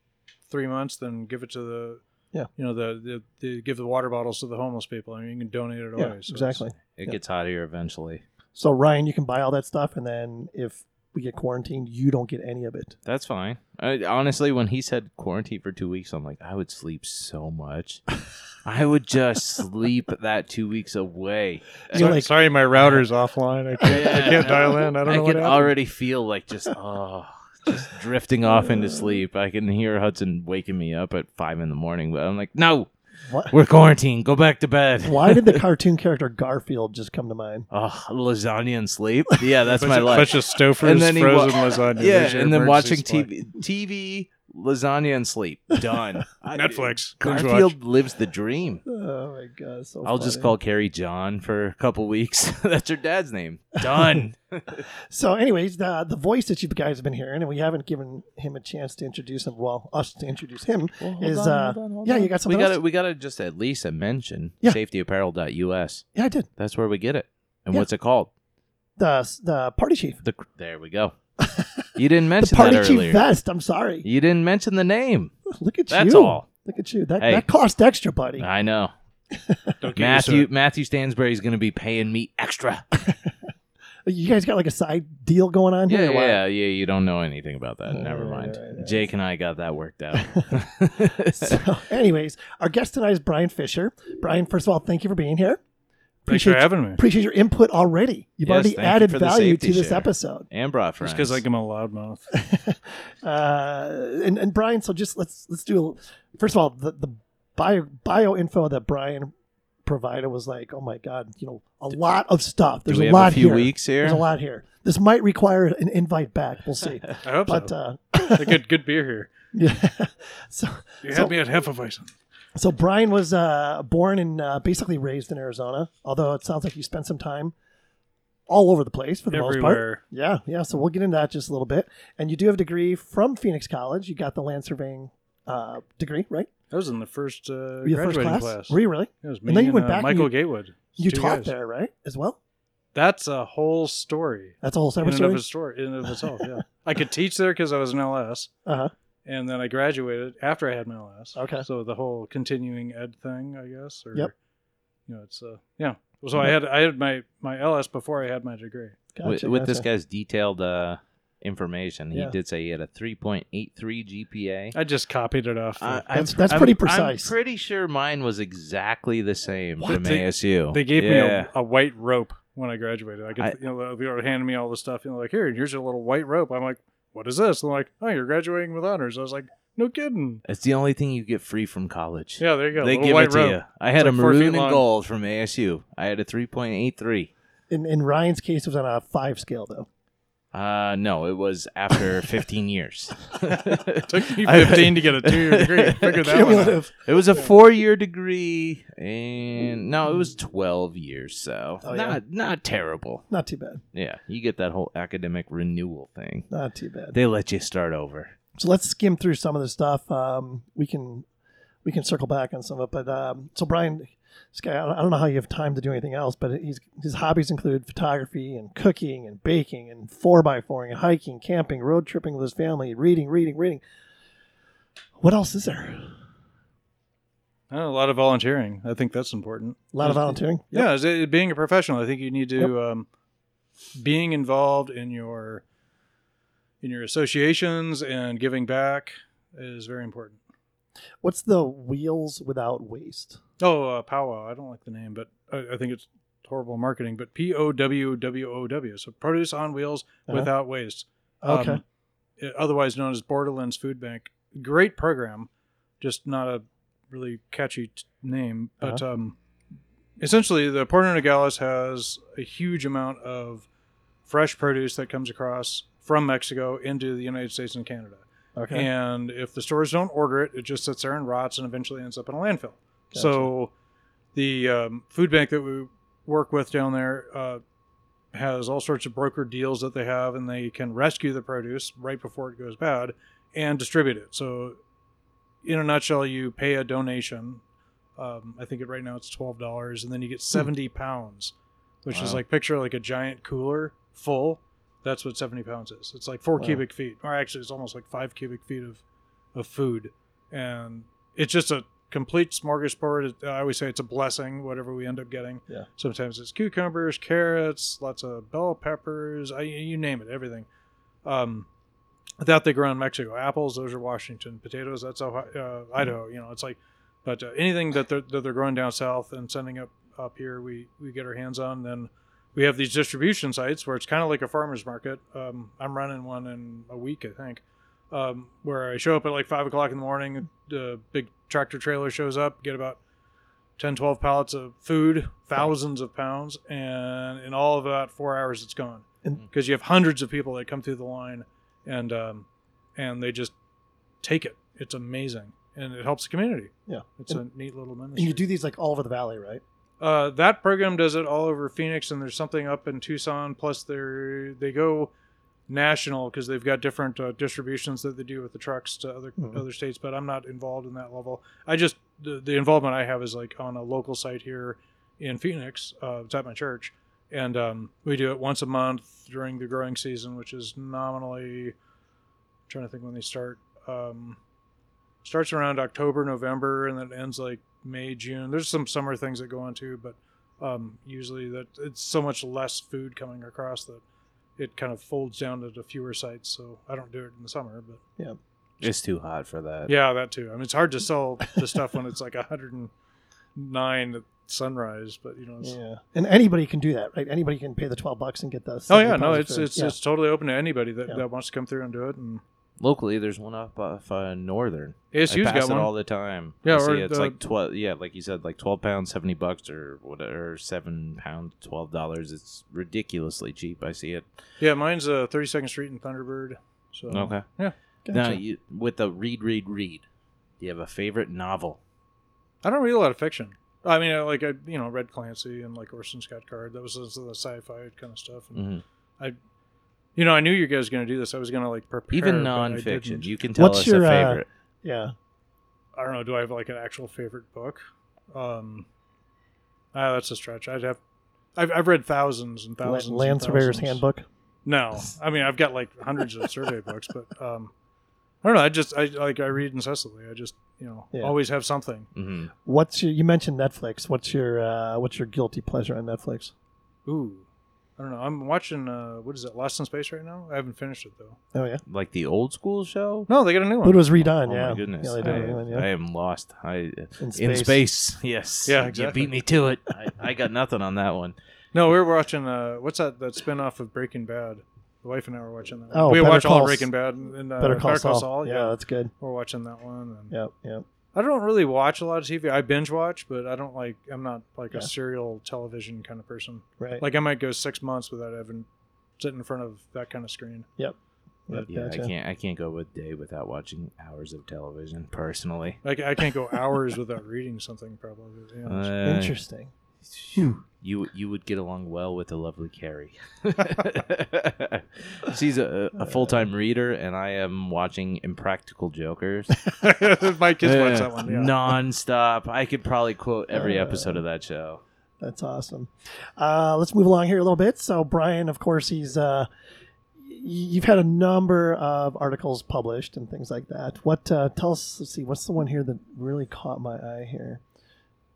three months, then give it to the
Yeah.
You know, the, the they give the water bottles to the homeless people. I mean, you can donate it away.
Yeah,
So
exactly.
It
Yeah.
gets hot here eventually.
So Ryan, you can buy all that stuff, and then if we get quarantined, you don't get any of it.
That's fine. I, honestly, when he said quarantine for two weeks, I'm like, I would sleep so much. I would just sleep that two weeks away.
You're
Sorry,
like-
sorry, my router's offline. I can't, I can't dial in. I don't
I
know what
can
happened.
already feel like just oh, just drifting off into sleep. I can hear Hudson waking me up at five in the morning, but I'm like, no,
What?
we're quarantined. Go back to bed.
Why did the cartoon character Garfield just come to mind?
Oh, lasagna and sleep. Yeah, that's my life.
bunch of Stouffer's
And then he
frozen
wa-
lasagna.
yeah, and then watching. TV, TV, lasagna and sleep. Done.
Netflix. Binge
Garfield lives the dream.
Oh my god, so
I'll just
funny.
call Carrie John for a couple weeks. That's her dad's name. Done.
So, anyways, the the voice that you guys have been hearing, and we haven't given him a chance to introduce him. Well, us to introduce him is uh, yeah, you got
we
something
gotta we gotta just at least a mention
Yeah.
safetyapparel.us.
Yeah, I did.
That's where we get it. And
Yeah.
what's it called?
The the party chief,
The there we go. You didn't mention
the
mention
party
that
chief
earlier.
vest. I'm sorry.
You didn't mention the name.
Look at
That's
you.
all.
Look at you. That
Hey.
that cost extra, buddy.
I know.
Don't get
Matthew
used to it.
Matthew Stansbury's going to be paying me extra.
You guys got like a side deal going on here.
Yeah,
or
yeah, yeah. You don't know anything about that. Never
Right,
mind.
right, right.
Jake and I got that worked out.
So, anyways, our guest tonight is Brian Fisher. Brian, first of all, thank you for being here.
Thanks for
Appreciate-
having me.
Appreciate your input already. You've
Yes,
already
thank you
added
for the
value to
safety
this
share.
episode.
and brought friends.
Just because like I'm a loudmouth.
Uh, and, and Brian, so just let's let's do. A, first of all, the the bio bio info that Brian provided was like, oh my god, you know, a lot of stuff.
Do
There's
we
a
have
lot
a few
here.
weeks here?
There's a lot here. This might require an invite back. We'll see.
I hope
But
so.
uh,
a good good beer here.
yeah. So
You
So-
had me at Hefeweizen.
So Brian was uh, born and uh, basically raised in Arizona. Although it sounds like you spent some time all over the place for the most part. Yeah, yeah. So we'll get into that just a little bit. And you do have a degree from Phoenix College. You got the land surveying uh, degree, right?
I was in the first uh,
you first class?
class.
Were you really?
It was
And then you went
uh,
back
Michael
you-
Gatewood.
You taught
guys.
there, right? As well.
That's a whole story.
That's a whole
In
separate
and,
story.
of its story, in and of itself, yeah. I could teach there because I was an LS,
Uh huh.
And then I graduated after I had my LS.
Okay.
So the whole continuing ed thing, I guess, or
Yep.
you know, it's uh, yeah. So I had I had my my LS before I had my degree.
with,
Gotcha,
with this
gotcha.
guy's detailed uh, information,
Yeah.
he did say he had a 3.83 GPA.
I just copied it off.
I-
the-
That's-
pr-
that's
I'm-
pretty
I'm
precise.
pretty sure mine was exactly the same
What?
from
They-
ASU.
They gave
yeah.
me a, a white rope when I graduated. I could,
I-
you know, they were handing me all the stuff. You know, like here, here's your little white rope. I'm like, what is this? And they're like, oh, you're graduating with honors. I was like, no kidding.
It's the only thing you get free from college.
Yeah, there you go.
they give
white
it to
rope.
you. I had
It's
a
like four feet
maroon and
long.
gold from ASU. I had a 3.83.
In in Ryan's case, it was on a five scale though.
Uh, no, it was after 15 years.
It took me
I-
15 to get a two-year degree. Figure that one out.
It was a four-year degree, and no, it was 12 years. So
Oh, yeah?
not not terrible.
Not too bad.
Yeah, you get that whole academic renewal thing.
Not too bad.
They let you start over.
So let's skim through some of the stuff. Um, we can we can circle back on some of it. But um, so Brian, this guy, I don't- know how you have time to do anything else, but he's his hobbies include photography and cooking and baking and four by fouring and hiking, camping, road tripping with his family, reading, reading, reading. What else is there?
Uh, a lot of volunteering. I think that's important.
A lot of volunteering.
Yeah, as it- being a professional, I think you need to um, being involved in your in your associations and giving back is very important.
What's the wheels without waste?
Oh, uh, powwow. I don't like the name, but I, I think it's horrible marketing. But P O W W O W. So produce on wheels
Uh-huh.
without waste.
Okay.
Um, uh, otherwise known as Borderlands Food Bank. Great program, just not a really catchy t- name. But
Uh-huh.
um, essentially, the Port of Nogales has a huge amount of fresh produce that comes across from Mexico into the United States and Canada.
okay.
And if the stores don't order it, it just sits there and rots and eventually ends up in a landfill.
Gotcha.
So the um, food bank that we work with down there uh, has all sorts of broker deals that they have, and they can rescue the produce right before it goes bad and distribute it. So, in a nutshell, you pay a donation. Um, I think it right now it's twelve dollars, and then you get seventy pounds, which is like picture like a giant cooler full. That's what seventy pounds is. It's like four
Wow.
cubic feet, or actually, it's almost like five cubic feet of of food, and it's just a complete smorgasbord. I always say it's a blessing, whatever we end up getting.
Yeah.
Sometimes it's cucumbers, carrots, lots of bell peppers, I, you name it, everything. Um, that they grow in Mexico. Apples, those are Washington. Potatoes, that's Ohio, uh, Idaho. You know, it's like, but uh, anything that they're, that they're growing down south and sending up up here, we we get our hands on. Then we have these distribution sites where it's kind of like a farmer's market. Um, I'm running one in a week, I think, um, where I show up at like five o'clock in the morning. The big tractor trailer shows up, get about 10, 12 pallets of food, thousands of pounds, and in all of about four hours, it's gone. Because you have hundreds of people that come through the line, and um, and they just take it. It's amazing, and it helps the community.
Yeah.
it's a neat little ministry.
And you do these like all over the valley, right?
Uh, that program does it all over Phoenix, and there's something up in Tucson. Plus, they they go national because they've got different uh, distributions that they do with the trucks to other
Mhm.
other states. But I'm not involved in that level. I just the, the involvement I have is like on a local site here in Phoenix. Uh, it's at my church, and um, we do it once a month during the growing season, which is nominally. I'm trying to think when they start. Um, starts around October, November, and then ends like May, June. There's some summer things that go on too, but um, usually that it's so much less food coming across that it kind of folds down to fewer sites. So I don't do it in the summer, but yeah,
It's too hot for that.
yeah, that too. I mean, it's hard to sell the stuff when it's like 109 at sunrise, but you know, it's,
Yeah. And anybody can do that, right? Anybody can pay the twelve bucks and get the.
oh yeah, no,
pounds
it's
food.
it's
Yeah.
it's totally open to anybody that,
Yeah.
that wants to come through and do it. And
Locally, there's one up off uh, Northern.
ASU's
I pass
got
it
one.
all the time.
Yeah,
I see
or
it's
the-
like twelve. Yeah, like you said, like twelve pounds, seventy bucks, or whatever, seven pounds, twelve dollars. It's ridiculously cheap. I see it.
yeah, mine's uh, 32nd Street in Thunderbird. So
Okay.
yeah.
Now,
Gotcha.
you, with the read, read, read. Do you have a favorite novel?
I don't read a lot of fiction. I mean, I, like I, you know, read Clancy and like Orson Scott Card. That was the the sci-fi kind of stuff. And,
hmm
You know, I knew you guys were gonna do this. I was gonna like prepare.
Even
but I
nonfiction.
didn't.
You can tell
What's
us
your,
a
uh,
favorite.
yeah.
I don't know. Do I have like an actual favorite book? Um, ah, that's a stretch. I'd have. I've, I've read thousands and
La-
thousands.
Land
and
Surveyor's
thousands.
Handbook.
No, I mean I've got like hundreds of survey books, but um, I don't know. I just I like I read incessantly. I just you know
Yeah.
always have something.
hmm
What's your? You mentioned Netflix. What's your? uh What's your guilty pleasure on Netflix?
Ooh, I don't know. I'm watching uh, what is it? Lost in Space right now. I haven't finished it though.
Oh yeah,
Like the old school show.
No, they got a new one.
but it was redone.
oh
yeah,
my goodness!
Yeah, they did
I,
a new one, yeah.
I am lost. I
in space.
in space. Yes.
Yeah,
You beat me to it. I, I got nothing on that one.
No, we were watching uh, what's that? That spin off of Breaking Bad. The wife and I were watching that.
Oh,
we
Better
watched all
Call
of Breaking Bad and uh,
Better Call Saul. Yeah, that's good.
we're watching that one. And
Yep, yep.
I don't really watch a lot of TV. I binge watch, but I don't like. I'm not like
Yeah.
a serial television kind of person.
Right.
Like I might go six months without having sitting in front of that kind of screen.
Yep,
But yeah,
gotcha.
I can't. I can't go a day without watching hours of television. Personally,
Like I can't go hours without reading something. Probably. Yeah.
Uh,
Interesting.
You you would get along well with the lovely Carrie. She's a, a full time reader, and I am watching Impractical Jokers
My kids watch
Uh,
that one. Yeah.
nonstop. I could probably quote every
Uh,
episode of that show.
That's awesome. Uh, let's move along here a little bit. So Brian, of course, he's uh, y- you've had a number of articles published and things like that. What uh, tell us? Let's see. What's the one here that really caught my eye here?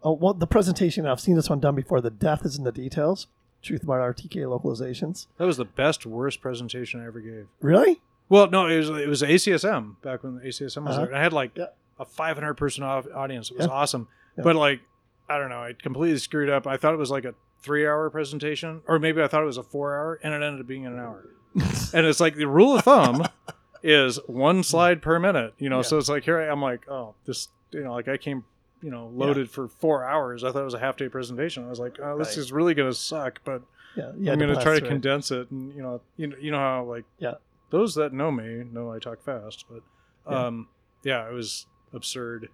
Oh, well, the presentation. I've seen this one done before. The death is in the details. Truth about RTK localizations.
That was the best, worst presentation I ever gave.
Really?
Well, no, it was it was ACSM back when ACSM was
Uh-huh.
there. And I had like
Yeah.
a 500 person au- audience. It was
Yeah.
awesome.
Yeah.
But like, I don't know, I completely screwed up. I thought it was like a three hour presentation, or maybe I thought it was a four hour, and it ended up being an hour. and it's like the rule of thumb is one slide per minute. You know, so it's like here I am, like, oh, this, you know, like I came. You know, loaded for four hours. I thought it was a half day presentation. I was like, "Oh, this
Right.
is really gonna suck." But
Yeah. yeah
I'm going to try to condense it, and you know, you know, you know how like
Yeah.
those that know me know I talk fast, but
Yeah.
um, yeah, it was absurd.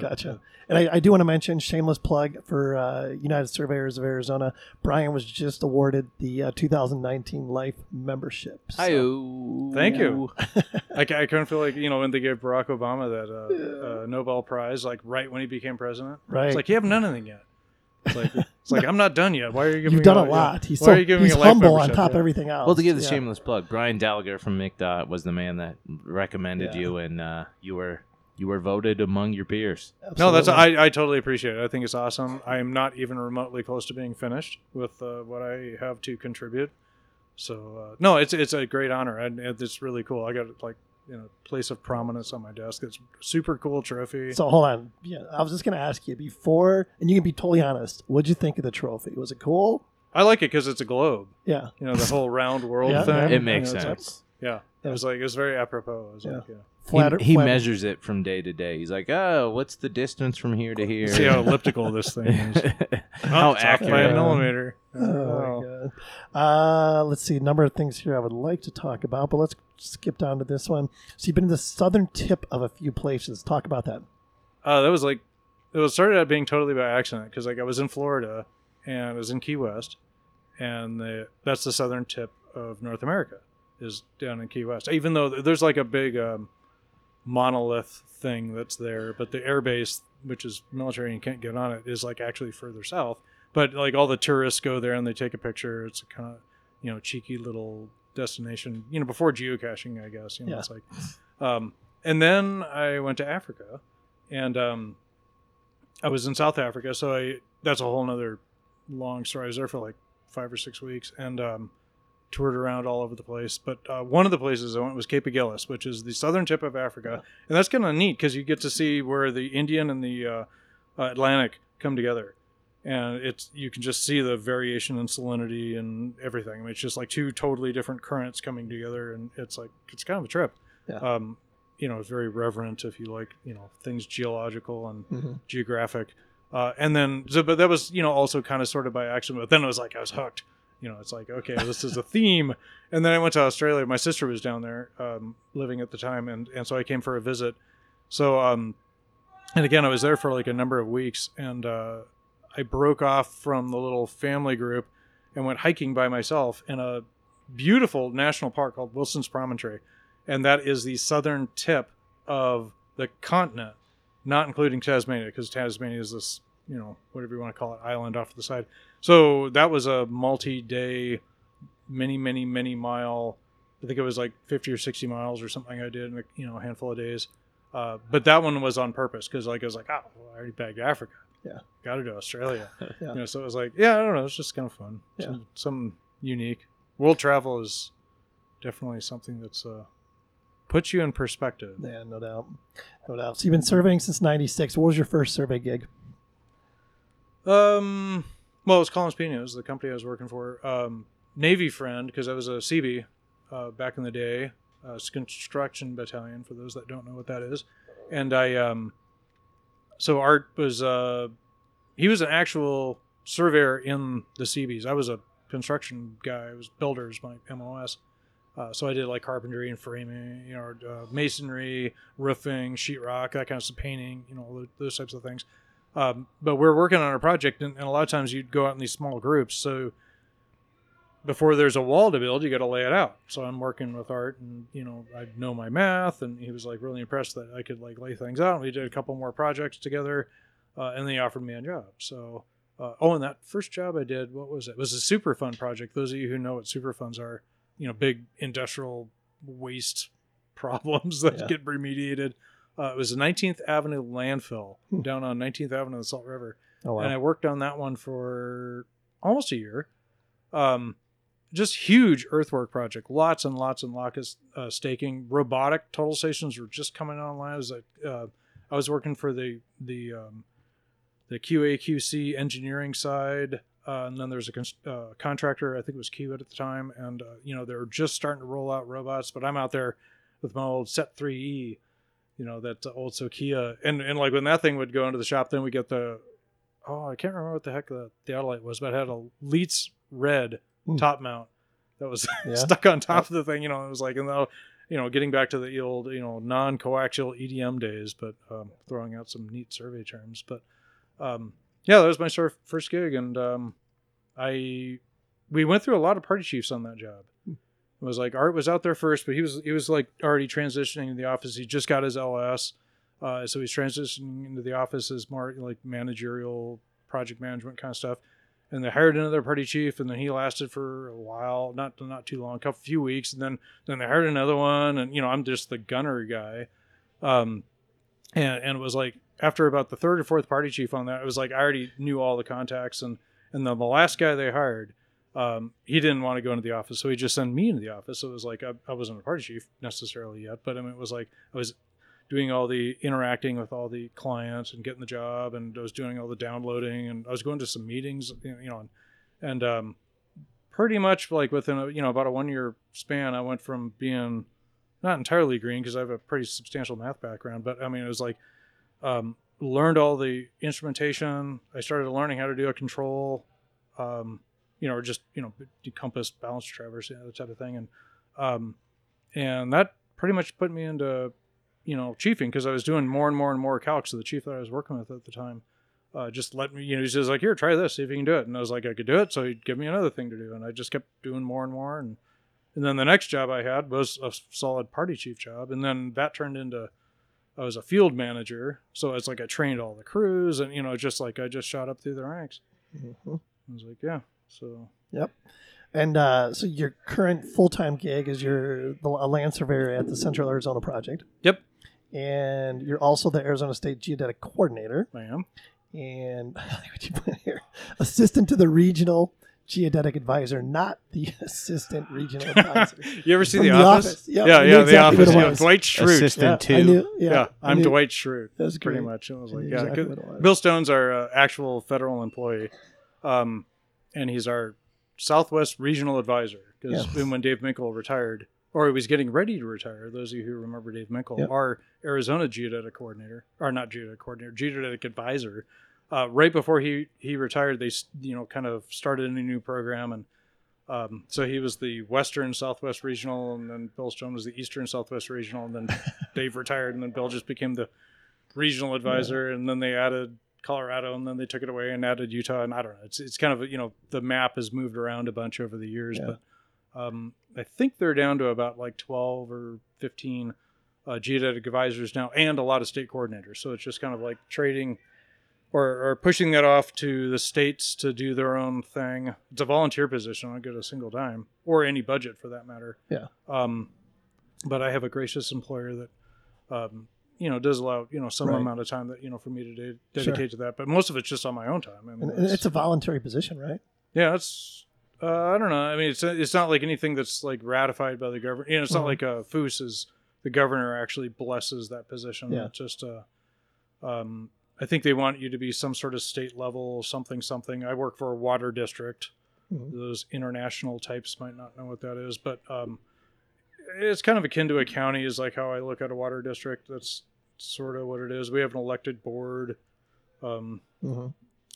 But,
Gotcha.
uh,
And I, I do want to mention shameless plug for uh, United Surveyors of Arizona. Brian was just awarded the uh, 2019 Life Membership. So-
Hi-oh.
Thank you. I, ca- I couldn't feel like you know when they gave Barack Obama that uh, uh, Nobel Prize, like right when he became president.
Right.
It's like you haven't done anything yet. It's like it's like I'm not done yet. Why are you giving?
You've
me
done a
yeah.
lot. He's
Why
so
are you giving
he's
me a life
humble on
membership?
top of
Yeah.
everything else.
Well, to give the
Yeah.
shameless plug, Brian Gallagher from MCDOT was the man that recommended
Yeah.
you, and uh, you were You were voted among your peers.
No, that's I, I totally appreciate it. I think it's awesome. I am not even remotely close to being finished with uh, what I have to contribute. So uh, no, it's it's a great honor and it's really cool. I got like you know place of prominence on my desk. It's super cool trophy.
So hold on. Yeah, I was just gonna ask you before, and you can be totally honest. What'd you think of the trophy? Was it cool?
I like it because it's a globe.
Yeah.
You know the whole round world
Yeah,
thing.
yeah.
It makes
You know,
sense.
Like- yeah, it was like it was very apropos. It was like, yeah.
He,
Flatter,
he
flatter-
measures it from day to day. He's like, oh, what's the distance from here to here?
See how elliptical this thing is.
how
Oh, it's off by a millimeter.
Oh, my god. Uh, let's see. A number of things here I would like to talk about, but let's skip down to this one. So you've been to the southern tip of a few places. Talk about that.
Uh, that was like it was started out being totally by accident because like I was in Florida and I was in Key West, and the, that's the southern tip of North America is down in Key West. Even though there's like a big um, monolith thing that's there, but the air base, which is military and you can't get on it, is like actually further south. But like all the tourists go there and they take a picture. It's a kind of you know cheeky little destination. You know before geocaching, I guess. You know
Yeah.
it's like, um, and then I went to Africa, and um, I was in South Africa. So I that's a whole nother long story. I was there for like five or six weeks and um, toured around all over the place. But uh, one of the places I went was Cape Agulhas, which is the southern tip of Africa, and that's kind of neat because you get to see where the Indian and the uh, uh, Atlantic come together. And it's you can just see the variation in salinity and everything. I mean, it's just like two totally different currents coming together, and it's like it's kind of a trip.
Yeah.
Um, you know, it's very reverent if you like you know things geological and
Mm-hmm.
geographic. Uh, and then, so, but that was, you know, also kind of sort of by accident. But then it was like I was hooked. You know, it's like okay, this is a theme. And then I went to Australia. My sister was down there um, living at the time, and and so I came for a visit. So, um, and again, I was there for like a number of weeks, and uh, I broke off from the little family group and went hiking by myself in a beautiful national park called Wilson's Promontory, and that is the southern tip of the continent not including Tasmania, because Tasmania is this, you know, whatever you want to call it, island off to the side. So that was a multi-day, many, many, many mile. I think it was like fifty or sixty miles or something. I did in a, you know a handful of days. Uh, but that one was on purpose because like I was like, oh, well, I already bagged Africa.
Yeah.
got to do Australia.
Yeah.
You know, so it was like, yeah, I don't know, it's just kind of fun.
Yeah.
Some, some unique. World travel is definitely something that's uh, puts you in perspective.
Yeah, no doubt. No doubt. So you've been surveying since 96. What was your first survey gig?
Um, well, it was Collins was the company I was working for. Um, Navy friend, because I was a CB uh, back in the day. Uh, construction battalion, for those that don't know what that is. And I, um, so Art was, uh, he was an actual surveyor in the CBs. I was a construction guy. I was builders, my MOS. Uh, so I did like carpentry and framing, you know, uh, masonry, roofing, sheetrock, that kind of stuff, painting, you know, those types of things. Um, but we're working on a project, and, and a lot of times you'd go out in these small groups. So before there's a wall to build, you got to lay it out. So I'm working with Art, and you know I know my math, and he was like really impressed that I could like lay things out. And we did a couple more projects together, uh, and they offered me a job. So uh, oh, and that first job I did, what was it? It was a Superfund project. Those of you who know what Superfunds are, you know, big industrial waste problems that
Yeah.
get remediated. Uh, it was the 19th Avenue landfill
Hmm.
down on 19th Avenue, the Salt River,
Oh,
and I worked on that one for almost a year. Um, just huge earthwork project, lots and lots and lots of uh, staking. Robotic total stations were just coming online. I was, uh, I was working for the the um, the QA QC engineering side, uh, and then there's a cons- uh, contractor. I think it was Kiewit at the time, and uh, you know they were just starting to roll out robots. But I'm out there with my old Set 3E, you know that old Sokkia, and and like when that thing would go into the shop, then we get the oh I can't remember what the heck the the light was, but it had a Leitz red
Hmm.
top mount that was
Yeah.
stuck on top of the thing. You know, it was like and though you know getting back to the old you know non-coaxial EDM days, but um, throwing out some neat survey terms, but um, yeah, that was my sort first gig, and um, I we went through a lot of party chiefs on that job. It was like Art was out there first, but he was he was like already transitioning in the office. He just got his LS, uh, so he's transitioning into the office as more like managerial project management kind of stuff. And they hired another party chief, and then he lasted for a while, not not too long, a couple few weeks, and then then they hired another one, and you know I'm just the gunner guy. Um, and and it was like after about the third or fourth party chief on that, it was like I already knew all the contacts, and and then the last guy they hired, um, he didn't want to go into the office, so he just sent me into the office. So it was like I, I wasn't a party chief necessarily yet, but I mean it was like I was doing all the interacting with all the clients and getting the job, and I was doing all the downloading, and I was going to some meetings, you know, and, and um, pretty much like within a, you know about a one year span, I went from being not entirely green because I have a pretty substantial math background, but I mean it was like um, learned all the instrumentation. I started learning how to do a control, um, you know, or just you know decompass balance traverse, you know, that type of thing, and um, and that pretty much put me into you know chiefing because I was doing more and more and more calcs. So the chief that I was working with at the time uh, just let me, you know, he says like, here, try this, see if you can do it. And I was like, I could do it. So he'd give me another thing to do, and I just kept doing more and more. And and then the next job I had was a solid party chief job, and then that turned into I was a field manager. So it's like I trained all the crews, and you know, just like I just shot up through the ranks.
Mhm.
I was like, yeah. So Yep.
And uh, so your current full time gig is you're a land surveyor at the Central Arizona Project.
Yep.
And you're also the Arizona State Geodetic Coordinator.
I am.
And what you put here, assistant to the regional geodetic advisor, not the assistant regional advisor.
You ever see
From
the,
The
Office?
Office. Yep,
yeah, yeah, the
exactly what
Office. Yeah. Dwight Schrute.
Assistant
Yeah, I
two.
knew, yeah,
Yeah,
I
I'm Dwight Schrute.
That's
pretty
great.
much. It was like,
knew
yeah,
exactly
good-
what it was.
Bill Stone's our uh, actual federal employee, um, and he's our Southwest regional advisor. Because
Yeah.
when Dave Minkle retired, or he was getting ready to retire, those of you who remember Dave Minkle,
Yep.
our Arizona geodetic coordinator, or not geodetic coordinator, geodetic advisor, uh, right before he he retired, they you know kind of started a new program and. Um, so he was the Western Southwest Regional, and then Bill Stone was the Eastern Southwest Regional, and then Dave retired, and then Bill just became the regional advisor, and then they added Colorado, and then they took it away and added Utah, and I don't know. It's it's kind of you know the map has moved around a bunch over the years,
Yeah.
but um, I think they're down to about like twelve or fifteen uh, geodetic advisors now, and a lot of state coordinators. So it's just kind of like trading. Or, or pushing that off to the states to do their own thing. It's a volunteer position. I don't get a single dime, or any budget for that matter.
Yeah.
Um, but I have a gracious employer that, um, you know, does allow you know some
Right.
amount of time that you know for me to de-
Sure.
dedicate to that. But most of it's just on my own time. I mean,
And, and it's a voluntary position, right?
yeah, it's uh, I don't know. I mean, it's it's not like anything that's like ratified by the government. You know, it's not
Mhm.
like uh, Foos is the governor actually blesses that position.
Yeah.
It's just uh, um, I think they want you to be some sort of state level something something. I work for a water district.
Mhm.
Those international types might not know what that is, but um, it's kind of akin to a county. Is like how I look at a water district. That's sort of what it is. We have an elected board. Um,
hmm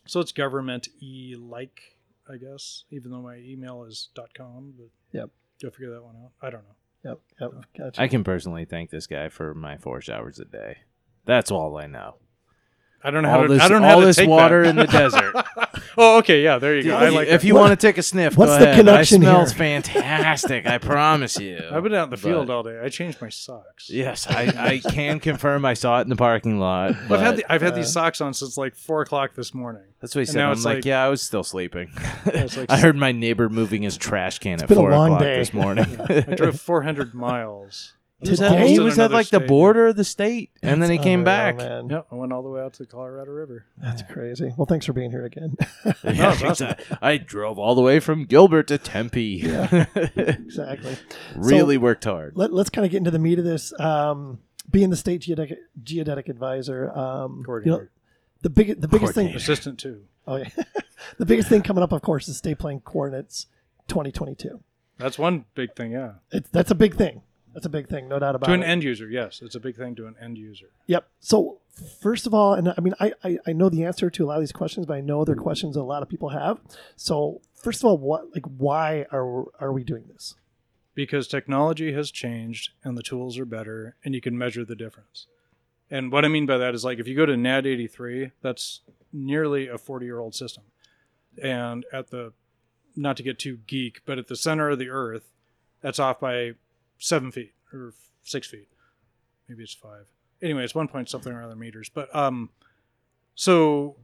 so it's government e like, I guess, even though my email is .com, but
Yep.
Go figure that one out. I don't know.
Yep. Yep. Gotcha.
I can personally thank this guy for my four showers a day. That's all I know.
I don't know
All
how to.
this-
I don't know
all
how to
this
take
water
that.
in the desert.
oh, okay, yeah, there you go. I
if
like.
if
that.
you
What-
want to take a sniff,
what's
go
the
ahead.
connection
I smells
here?
fantastic. I promise you.
I've been out in the
But-
field all day. I changed my socks.
Yes, I, I can confirm I saw it in the parking lot.
I've had the, I've had
uh,
these socks on since like four o'clock this morning.
that's what he
and
said. I'm like,
like-
yeah, I was still sleeping.
it's like-
I heard my neighbor moving his trash can at
been a
four
long
o'clock
day.
this morning.
I drove 400 miles.
He was,
Today?
at, he was at
another
like the border of the state, and then he came back.
Man.
Yep, I went all the way out to the Colorado River.
That's crazy. Well, thanks for being here again.
Yeah,
it's awesome.
exact- I drove all the way from Gilbert to Tempe.
Yeah, exactly.
really worked hard.
Let, let's kind of get into the meat of this. Um, being the state geodetic, geodetic advisor, um, you know, the big, the biggest thing.
Assistant too.
Oh yeah, the biggest thing coming up, of course, is state plane coordinates 2022.
That's one big thing. Yeah.
It's that's a big thing. That's a big thing, no doubt about
To an
it.
end user, yes, it's a big thing to an end user.
Yep. So first of all, and I mean, I, I I know the answer to a lot of these questions, but I know they're questions a lot of people have. So first of all, what like why are are we doing this?
because technology has changed and the tools are better and you can measure the difference. And what I mean by that is like if you go to NAD 83, that's nearly a 40 year old system. And at the, not to get too geek, but at the center of the earth, that's off by seven feet or six feet. Maybe it's five. Anyway, it's one point something or other meters. But um, so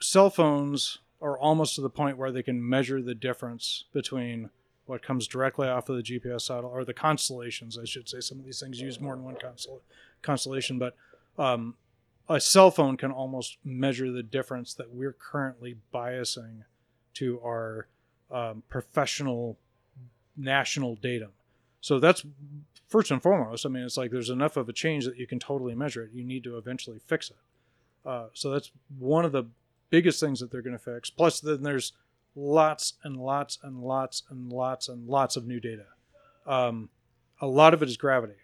cell phones are almost to the point where they can measure the difference between what comes directly off of the GPS satellite or the constellations, I should say. Some of these things use more than one constel- constellation, but Um, a cell phone can almost measure the difference that we're currently biasing to our um, professional national datum. So that's first and foremost. I mean, it's like there's enough of a change that you can totally measure it. You need to eventually fix it. Uh, so that's one of the biggest things that they're going to fix. Plus, then there's lots and lots and lots and lots and lots of new data. Um, a lot of it is gravity,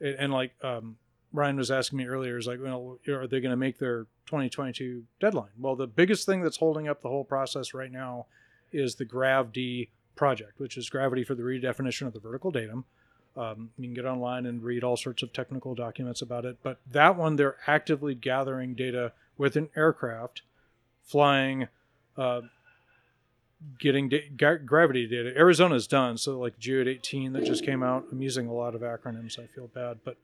and, like um, Ryan was asking me earlier, is like, well, are they going to make their 2022 deadline? Well, the biggest thing that's holding up the whole process right now is the GRAV-D project, which is gravity for the redefinition of the vertical datum. Um, you can get online and read all sorts of technical documents about it. But that one, they're actively gathering data with an aircraft flying, uh, getting da- gra- gravity data. Arizona's done. So, like Geoid 18 that just came out, I'm using a lot of acronyms. I feel bad. But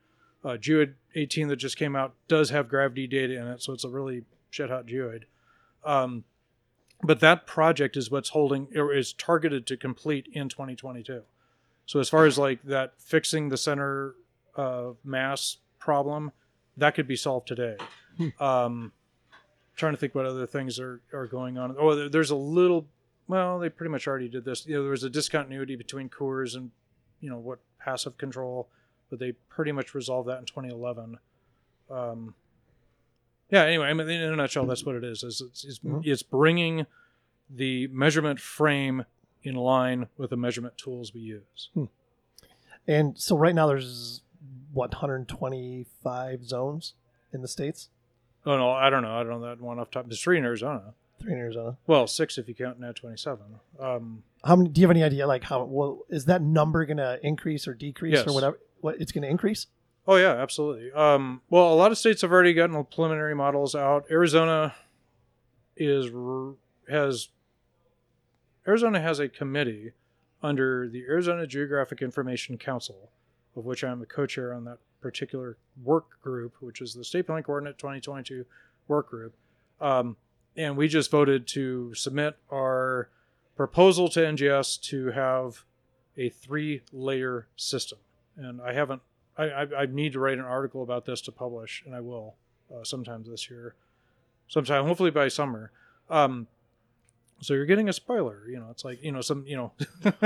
uh, Geoid 18 that just came out does have gravity data in it. So, it's a really shit hot geoid. Um, but that project is what's holding or is targeted to complete in 2022. So as far as like that fixing the center of mass problem, that could be solved today. um, trying to think what other things are, are going on. Oh, there's a little. Well, they pretty much already did this. You know, there was a discontinuity between CORS and you know what passive control, but they pretty much resolved that in 2011. Um, yeah. Anyway, I mean, in a nutshell, that's what it is. Is it's, it's,
Mhm.
it's bringing the measurement frame in line with the measurement tools we use.
And so right now there's what 125 zones in the states.
Oh no, I don't know. I don't know that one off top. There's three in Arizona.
Three in Arizona.
Well, six if you count NAD 27. Um,
How many? Do you have any idea? Like how? Well, is that number going to increase or decrease or whatever? What it's going to increase?
Oh yeah, absolutely. Um, well, a lot of states have already gotten preliminary models out. Arizona is has Arizona has a committee under the Arizona Geographic Information Council, of which I'm a co-chair on that particular work group, which is the State Plane Coordinate 2022 work group. Um, and we just voted to submit our proposal to NGS to have a three-layer system. And I haven't. I, I, I need to write an article about this to publish, and I will uh, sometime this year, sometime hopefully by summer. Um, so you're getting a spoiler. You know, it's like you know some you know.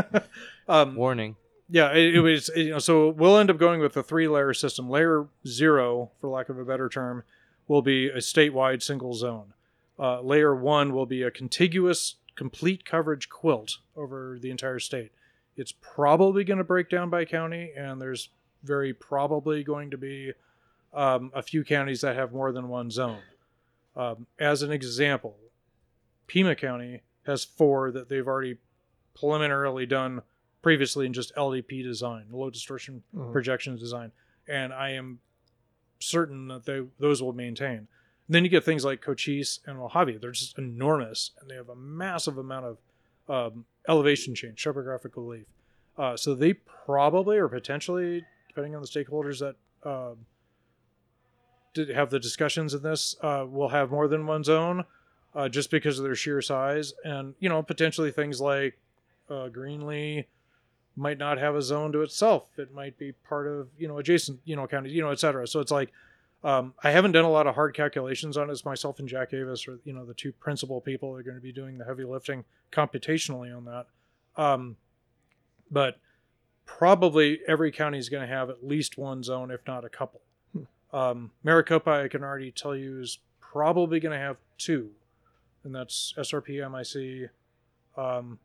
um,
Warning.
yeah, it, it was you know so we'll end up going with a three layer system. Layer zero, for lack of a better term, will be a statewide single zone. Uh, layer one will be a contiguous, complete coverage quilt over the entire state. It's probably going to break down by county, and there's very probably going to be um, a few counties that have more than one zone. Um, as an example, Pima County has four that they've already preliminarily done previously in just LDP design, low distortion
Mhm.
projection design, and I am certain that they those will maintain. then you get things like Cochise and Mohave; they're just enormous, and they have a massive amount of um, elevation change, topographic relief. Uh, so they probably or potentially, depending on the stakeholders that um, did have the discussions in this, uh, will have more than one zone, uh, just because of their sheer size, and you know potentially things like uh, Greenlee might not have a zone to itself. It might be part of you know adjacent you know counties, you know, et cetera. So it's like um, I haven't done a lot of hard calculations on it. It's myself and Jack Avis are you know the two principal people that are going to be doing the heavy lifting computationally on that. Um, but probably every county is going to have at least one zone, if not a couple. Um, Maricopa, I can already tell you, is probably going to have two, and that's SRP, MIC, um,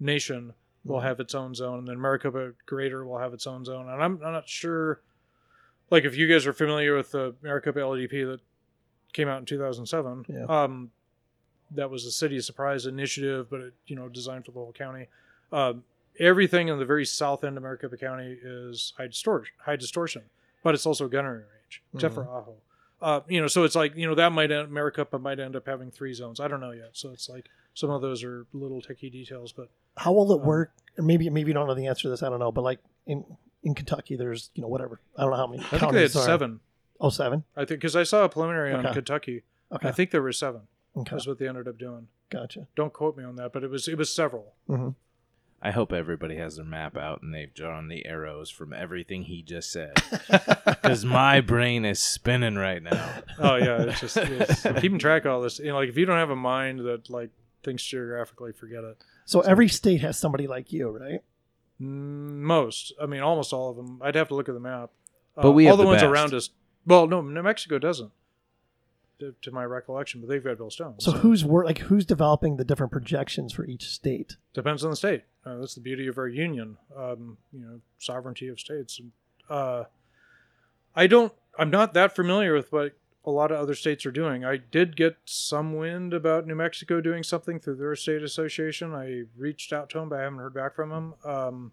Nation will have its own zone, and then Maricopa Greater will have its own zone. And I'm, I'm not sure, like if you guys are familiar with the Maricopa LDP that came out in 2007.
Yeah.
Um, that was a city surprise initiative, but it you know designed for the whole county. Um, everything in the very south end of Maricopa County is high distortion, high distortion, but it's also gunnery range, except for Ajo. Uh, you know, so it's like you know that might end, Maricopa might end up having three zones. I don't know yet. So it's like some of those are little techie details, but
How will it
Um,
work? Or maybe maybe you don't know the answer to this. I don't know. But like in in Kentucky, there's you know whatever. I don't know how many.
I think they had
are.
seven.
Oh, seven.
I think because I saw a preliminary on Kentucky.
Okay.
I think there were seven.
okay.
That's what they ended up doing.
Gotcha.
Don't quote me on that, but it was it was several.
I hope everybody has their map out and they've drawn the arrows from everything he just said. Because my brain is spinning right now.
Oh yeah, it's just it's, keeping track of all this. You know, like if you don't have a mind that like thinks geographically, forget it.
So every state has somebody like you, right?
Mm, Most, I mean, almost all of them. I'd have to look at the map. Uh,
But we
all the,
the
ones
best.
around us. Well, no, New Mexico doesn't, to, to my recollection. But they've got Bill Stone.
So who's wor- like who's developing the different projections for each state?
depends on the state. Uh, that's the beauty of our union. Um, you know, sovereignty of states. Uh, I don't. I'm not that familiar with what a lot of other states are doing. I did get some wind about New Mexico doing something through their state association. I reached out to them, but I haven't heard back from them. Um,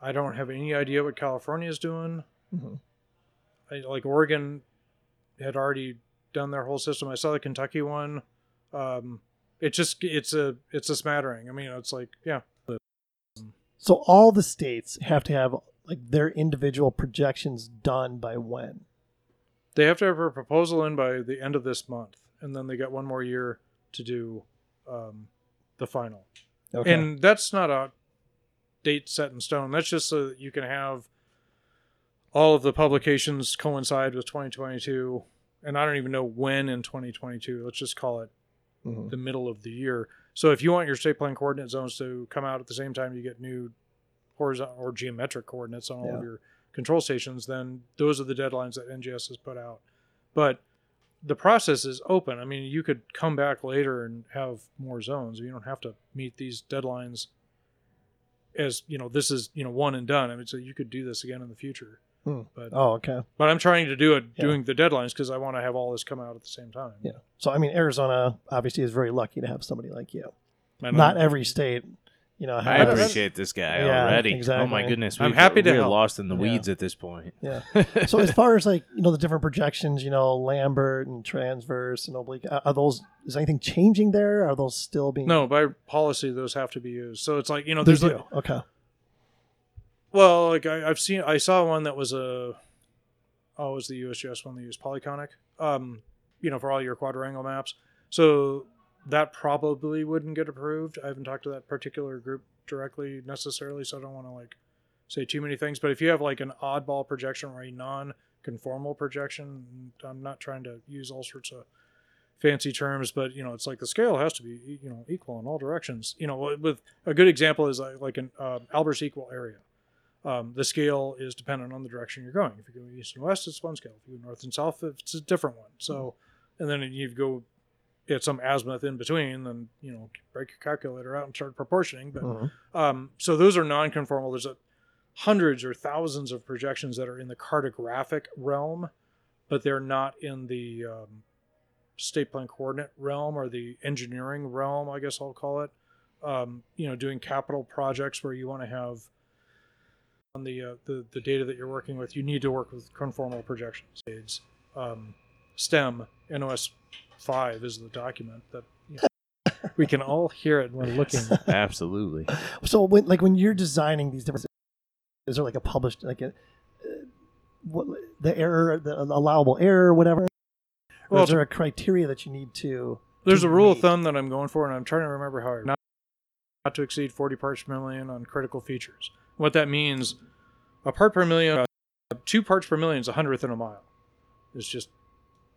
I don't have any idea what California is doing.
Mhm.
I, like Oregon had already done their whole system. I saw the Kentucky one. Um, it just it's a it's a smattering. I mean, it's like yeah,
So all the states have to have like their individual projections done by when?
they have to have a proposal in by the end of this month, and then they got one more year to do um, the final.
Okay.
And that's not a date set in stone. That's just so that you can have all of the publications coincide with 2022. And I don't even know when in 2022. Let's just call it
Mhm.
the middle of the year. So if you want your state plane coordinate zones to come out at the same time you get new horizontal or geometric coordinates on all
Yeah.
of your control stations, then those are the deadlines that NGS has put out. But the process is open. I mean, you could come back later and have more zones. You don't have to meet these deadlines as, you know, this is, you know, one and done. I mean, so you could do this again in the future.
Hmm.
But
Oh, okay.
but I'm trying to do it
Yeah.
doing the deadlines because I want to have all this come out at the same time.
Yeah. So I mean, Arizona obviously is very lucky to have somebody like you.
Don't-
every state, you know.
I appreciate this guy
Yeah,
already.
exactly.
Oh my goodness,
I'm
we've-
happy to
we're
help.
lost in the
Yeah.
weeds at this point.
Yeah. So as far as like you know the different projections, you know Lambert and transverse and oblique, are are those is anything changing there? Are those still being?
No, by policy, those have to be used. So it's like you know, there's
do.
like,
okay.
Well, like I, I've seen, I saw one that was a, oh, it was the USGS one they used polyconic, um, you know, for all your quadrangle maps. So that probably wouldn't get approved. I haven't talked to that particular group directly necessarily, so I don't want to like say too many things. But if you have like an oddball projection or a non-conformal projection, I'm not trying to use all sorts of fancy terms, but you know, it's like the scale has to be you know equal in all directions. You know, with a good example is like, like an uh, Albers equal area. Um, the scale is dependent on the direction you're going. If you go east and west, it's one scale. If you go north and south, it's a different one. So, and then you go at some azimuth in between, then you know break your calculator out and start proportioning. But
Mhm.
um, so those are non-conformal. There's a, hundreds or thousands of projections that are in the cartographic realm, but they're not in the um, state plane coordinate realm or the engineering realm. I guess I'll call it. Um, you know, doing capital projects where you want to have on the, uh, the the data that you're working with, you need to work with conformal projections. Aids. Um, STEM NOS five is the document that you know, we can all hear it when looking.
Absolutely.
So when like when you're designing these different, is there like a published like a uh, what the error, the allowable error, whatever? Or
Well,
is there a criteria that you need to?
There's
to
a rule of thumb that I'm going for, and I'm trying to remember how I not, not to exceed 40 parts per million on critical features. What that means, a part per million, uh, two parts per million is a hundredth in a mile. It's just,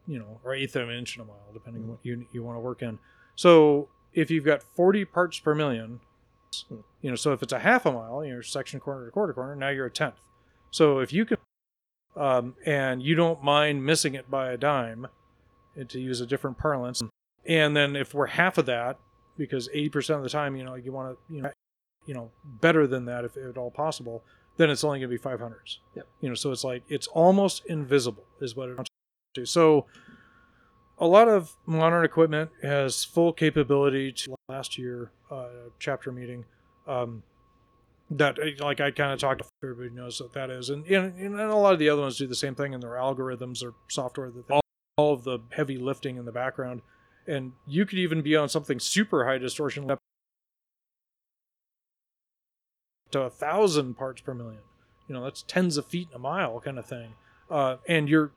you know, or eighth of an inch in a mile, depending on what you you want to work in. So if you've got 40 parts per million, you know, so if it's a half a mile, you're section corner to quarter corner, now you're a tenth. So if you can, um, and you don't mind missing it by a dime, to use a different parlance, and then if we're half of that, because 80% of the time, you know, you want to, you know, you know, better than that if at all possible, then it's only going to be 500s.
Yep.
You know, so it's like it's almost invisible is what it amounts to. Do. So a lot of modern equipment has full capability to last year uh, chapter meeting. Um, that like I kind of talked to everybody knows what that is, and, and and a lot of the other ones do the same thing in their algorithms or software that all, all of the heavy lifting in the background, and you could even be on something super high distortion to a thousand parts per million. You know that's tens of feet in a mile kind of thing, uh, and your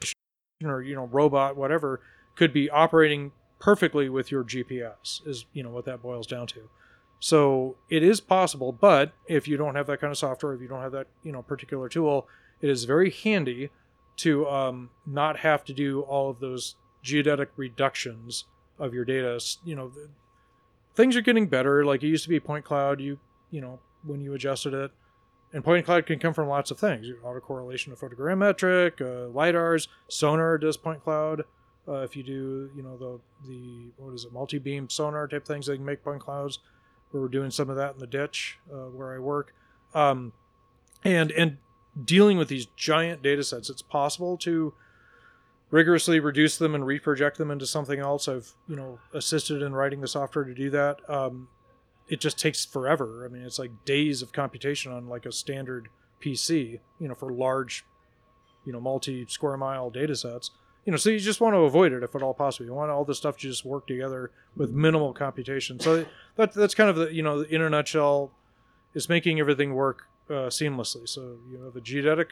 or you know robot whatever could be operating perfectly with your GPS is you know what that boils down to. So it is possible, but if you don't have that kind of software, if you don't have that you know particular tool, it is very handy to um, not have to do all of those geodetic reductions of your data. You know, things are getting better. Like it used to be point cloud. You you know when you adjusted it, and point cloud can come from lots of things. Autocorrelation of photogrammetric, uh, lidars, sonar does point cloud. Uh, if you do, you know the the what is it, multi-beam sonar type things, they can make point clouds. We were doing some of that in the ditch uh, where I work, um, and and dealing with these giant data sets, it's possible to rigorously reduce them and reproject them into something else. I've you know assisted in writing the software to do that. Um, it just takes forever. I mean, it's like days of computation on like a standard PC, you know, for large, you know, multi square mile data sets. You know, so you just want to avoid it if at all possible. You want all this stuff to just work together with minimal computation. So that that's kind of the you know in a nutshell, is making everything work uh, seamlessly. So you have a geodetic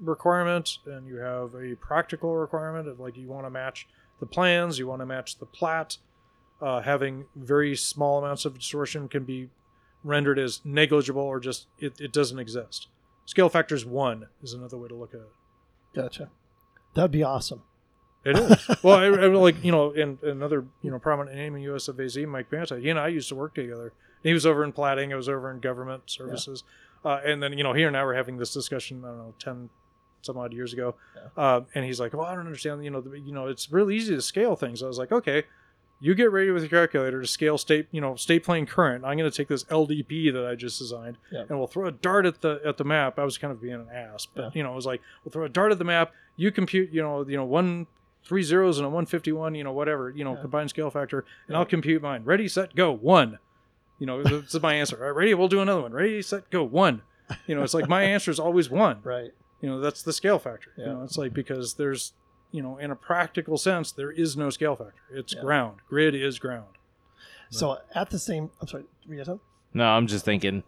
requirement and you have a practical requirement of like you want to match the plans, you want to match the plat. Uh, having very small amounts of distortion can be rendered as negligible or just it, it doesn't exist. Scale factors one is another way to look at it.
Gotcha. That'd be awesome.
It is. well, I, I like you know, in another you know prominent name in U.S. of AZ, Mike Banta. He and I used to work together. He was over in plating. I was over in government services. Uh, and then you know, here and now we're having this discussion. I don't know, ten some odd years ago. Uh, and he's like, "Well, I don't understand. You know, the, you know, it's really easy to scale things." I was like, "Okay." You get ready with your calculator to scale state, you know, state plane current. I'm going to take this LDP that I just designed,
Yeah.
and we'll throw a dart at the at the map. I was kind of being an ass, but
Yeah.
you know, it was like we'll throw a dart at the map. You compute, you know, you know, one three zeros and a 151, you know, whatever, you know,
Yeah.
combined scale factor, and I'll compute mine. Ready, set, go. One. You know, this is my answer. All right, ready, we'll do another one. Ready, set, go. One. You know, it's like my answer is always one.
Right.
You know, that's the scale factor.
Yeah.
You know, it's like because there's, you know, in a practical sense, there is no scale factor. It's
Yeah.
ground. Grid is ground.
So at the same, I'm sorry, were you gonna say something?
No, I'm just thinking.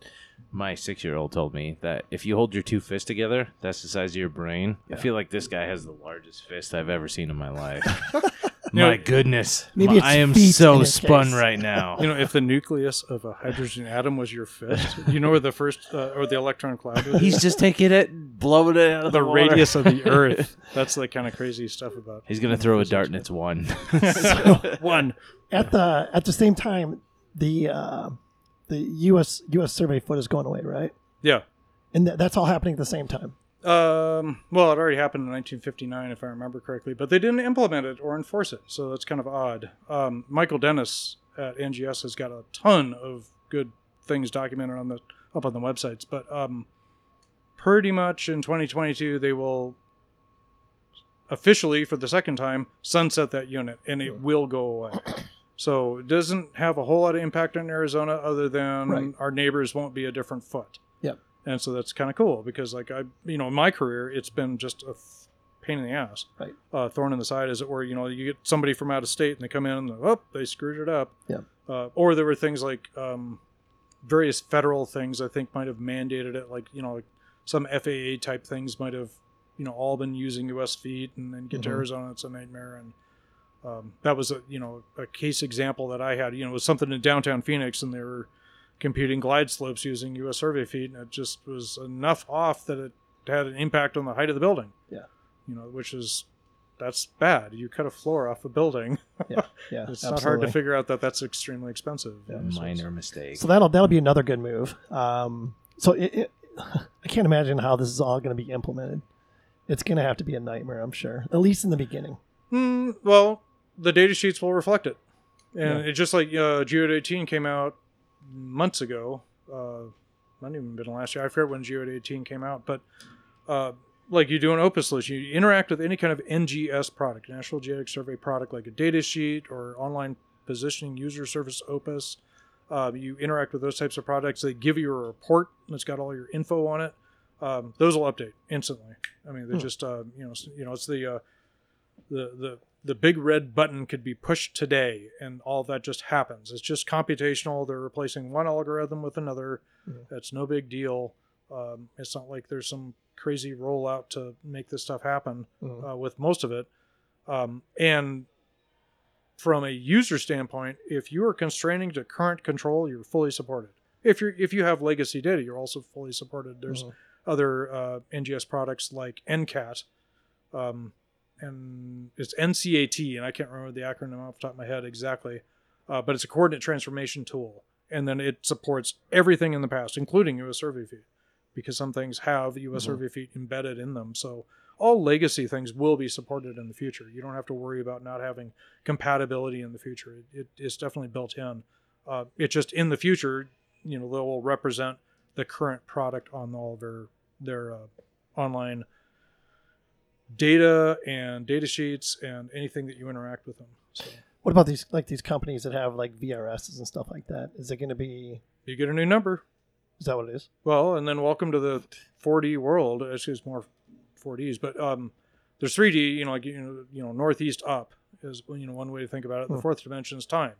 My six-year-old told me that if you hold your two fists together, that's the size of your brain. I feel like this guy has the largest fist I've ever seen in my life.
know-
my goodness,
Maybe
My-
it's
I am
feet in
so
his
spun
case.
right now.
You know, if the nucleus of a hydrogen atom was your fist, you know where the first uh, or the electron cloud would be?
He's just taking it, blowing it out of the,
the
water.
radius of the Earth. That's the kind of crazy stuff about
He's gonna throw a dart and it's one.
one.
At the at the same time, the uh, the U.S. U.S. survey foot is going away, right?
Yeah.
And th- that's all happening at the same time.
Um, well, it already happened in 1959, if I remember correctly, but they didn't implement it or enforce it, so that's kind of odd. Um, Michael Dennis at NGS has got a ton of good things documented on the up on the websites, but um, pretty much in 2022 they will officially, for the second time, sunset that unit, and it will go away. So it doesn't have a whole lot of impact on Arizona, other than
Right.
our neighbors won't be a different foot. And so that's kind of cool because like i you know in my career it's been just a pain in the ass
Right.
uh, thorn in the side as it were you know you get somebody from out of state and they come in and oh they screwed it up
Yeah.
uh, or there were things like um, various federal things i think might have mandated it like you know like some faa type things might have you know all been using us feet and then get to
Mhm.
arizona it's a nightmare and um, that was a you know a case example that i had you know it was something in downtown phoenix and they were computing glide slopes using US survey feet, and it just was enough off that it had an impact on the height of the building.
Yeah.
You know, which is that's bad. You cut a floor off a building.
Yeah, yeah.
It's not hard to figure out that that's extremely expensive.
Yeah.
you know, so it's-
Minor mistake.
So that'll that'll be another good move. Um, so it, it, I can't imagine how this is all going to be implemented. It's going to have to be a nightmare, I'm sure. At least in the beginning.
Hmm, well, the data sheets will reflect it, and
Yeah.
it just like uh, GEOID 18 came out months ago. Uh, not even been last year. I forget when GEOID 18 came out, but uh, like you do an Opus list, you interact with any kind of NGS product, National Geodetic Survey product, like a data sheet or online positioning user service Opus. Uh, you interact with those types of products. They give you a report that's got all your info on it. Um, those will update instantly. I mean, they're
Hmm.
just uh, you know you know it's the uh, the the the big red button could be pushed today, and all that just happens. It's just computational. They're replacing one algorithm with another. That's no big deal. Um, it's not like there's some crazy rollout to make this stuff happen
Mhm.
uh, with most of it. Um, and from a user standpoint, if you are constraining to current control, you're fully supported. If you're if you have legacy data, you're also fully supported. There's
Mhm.
other uh, NGS products like NCAT, um, and it's NCAT, and I can't remember the acronym off the top of my head exactly, uh, but it's a coordinate transformation tool, and then it supports everything in the past, including U.S. survey feet, because some things have U.S.
Mhm.
survey feet embedded in them. So all legacy things will be supported in the future. You don't have to worry about not having compatibility in the future. It, it, it's definitely built in. Uh, it just in the future, you know, they will represent the current product on all their their uh, online data and data sheets and anything that you interact with them. So
What about these like these companies that have like VRSs and stuff like that? Is it going to be?
you get a new number.
Is that what it is?
Well, and then welcome to the 4D world. Actually, it's more 4Ds, but um, there's 3D. You know, like you know, you know, northeast up is you know one way to think about it. The
Hmm.
fourth dimension is time.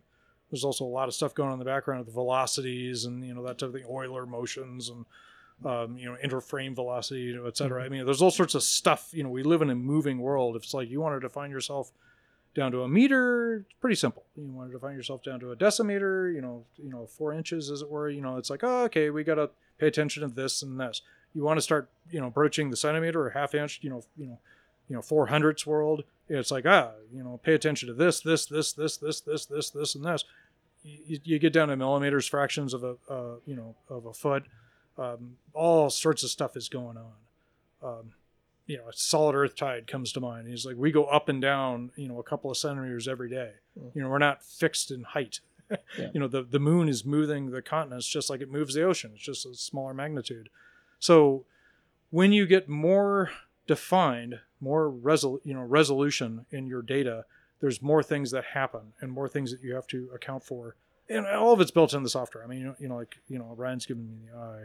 There's also a lot of stuff going on in the background with the velocities and you know that type of thing, Euler motions and um, you know interframe velocity, you know, et cetera. I mean, there's all sorts of stuff. You know, we live in a moving world. If it's like you want to define yourself down to a meter, it's pretty simple. You want to define yourself down to a decimeter, you know, you know, four inches as it were. You know, it's like, oh, okay, we got to pay attention to this and this. You want to start, you know, approaching the centimeter or half inch, you know, you know, you know, four hundredths world. It's like, ah, you know, pay attention to this, this, this, this, this, this, this, this, and this. You, you get down to millimeters, fractions of a, uh, you know, of a foot. Um, all sorts of stuff is going on. Um, you know, a solid earth tide comes to mind. He's like, we go up and down, you know, a couple of centimeters every day. You know, we're not fixed in height.
Yeah.
You know, the, the moon is moving the continents just like it moves the ocean. It's just a smaller magnitude. So when you get more defined, more resol- you know, resolution in your data, there's more things that happen and more things that you have to account for. And all of it's built in the software. I mean, you know, you know like, you know, Ryan's giving me the eye.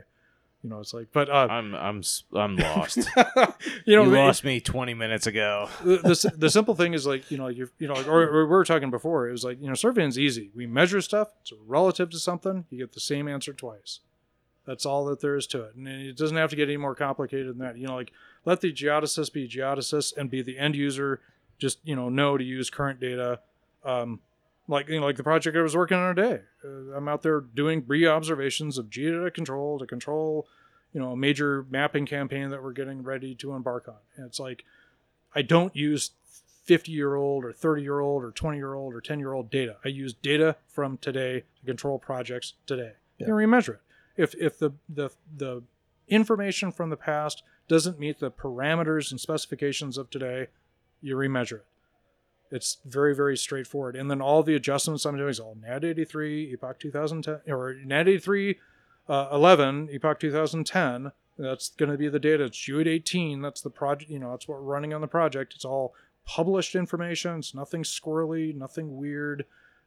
You know, it's like, but uh,
I'm I'm i'm lost.
you know,
you lost me 20 minutes ago.
the, the, the simple thing is like you know you you know or, or we were talking before it was like you know surveying's easy. We measure stuff it's relative to something you get the same answer twice. That's all that there is to it. And it doesn't have to get any more complicated than that. You know like let the geodesist be geodesist and be the end user. Just you know know to use current data. Um like you know like the project i was working on today uh, i'm out there doing re-observations of geodata control to control you know a major mapping campaign that we're getting ready to embark on and it's like I don't use 50 year old or 30 year old or 20 year old or 10 year old data. I use data from today to control projects today.
Yeah.
You remeasure it. If if the the the information from the past doesn't meet the parameters and specifications of today, you remeasure it. It's very very straightforward. And then all the adjustments I'm doing is all NAD 83, Epoch 2010 or NAD 83 uh, 11, Epoch 2010. That's going to be the data. It's GEOID 18. That's the project. You know, that's what we're running on the project. It's all published information. It's nothing squirrely, nothing weird.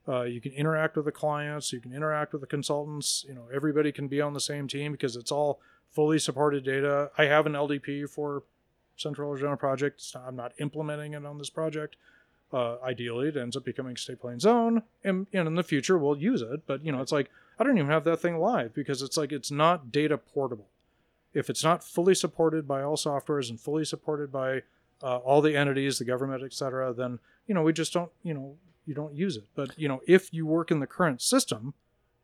Uh, you can interact with the clients. You can interact with the consultants. You know, everybody can be on the same team because it's all fully supported data. I have an LDP for Central Arizona project. Not- I'm not implementing it on this project. Uh, ideally, it ends up becoming state plane zone, and, in the future we'll use it. But you know, it's like I don't even have that thing live because it's like it's not data portable. If it's not fully supported by all softwares and fully supported by uh, all the entities, the government, et cetera, then you know we just don't you know you don't use it. But you know if you work in the current system,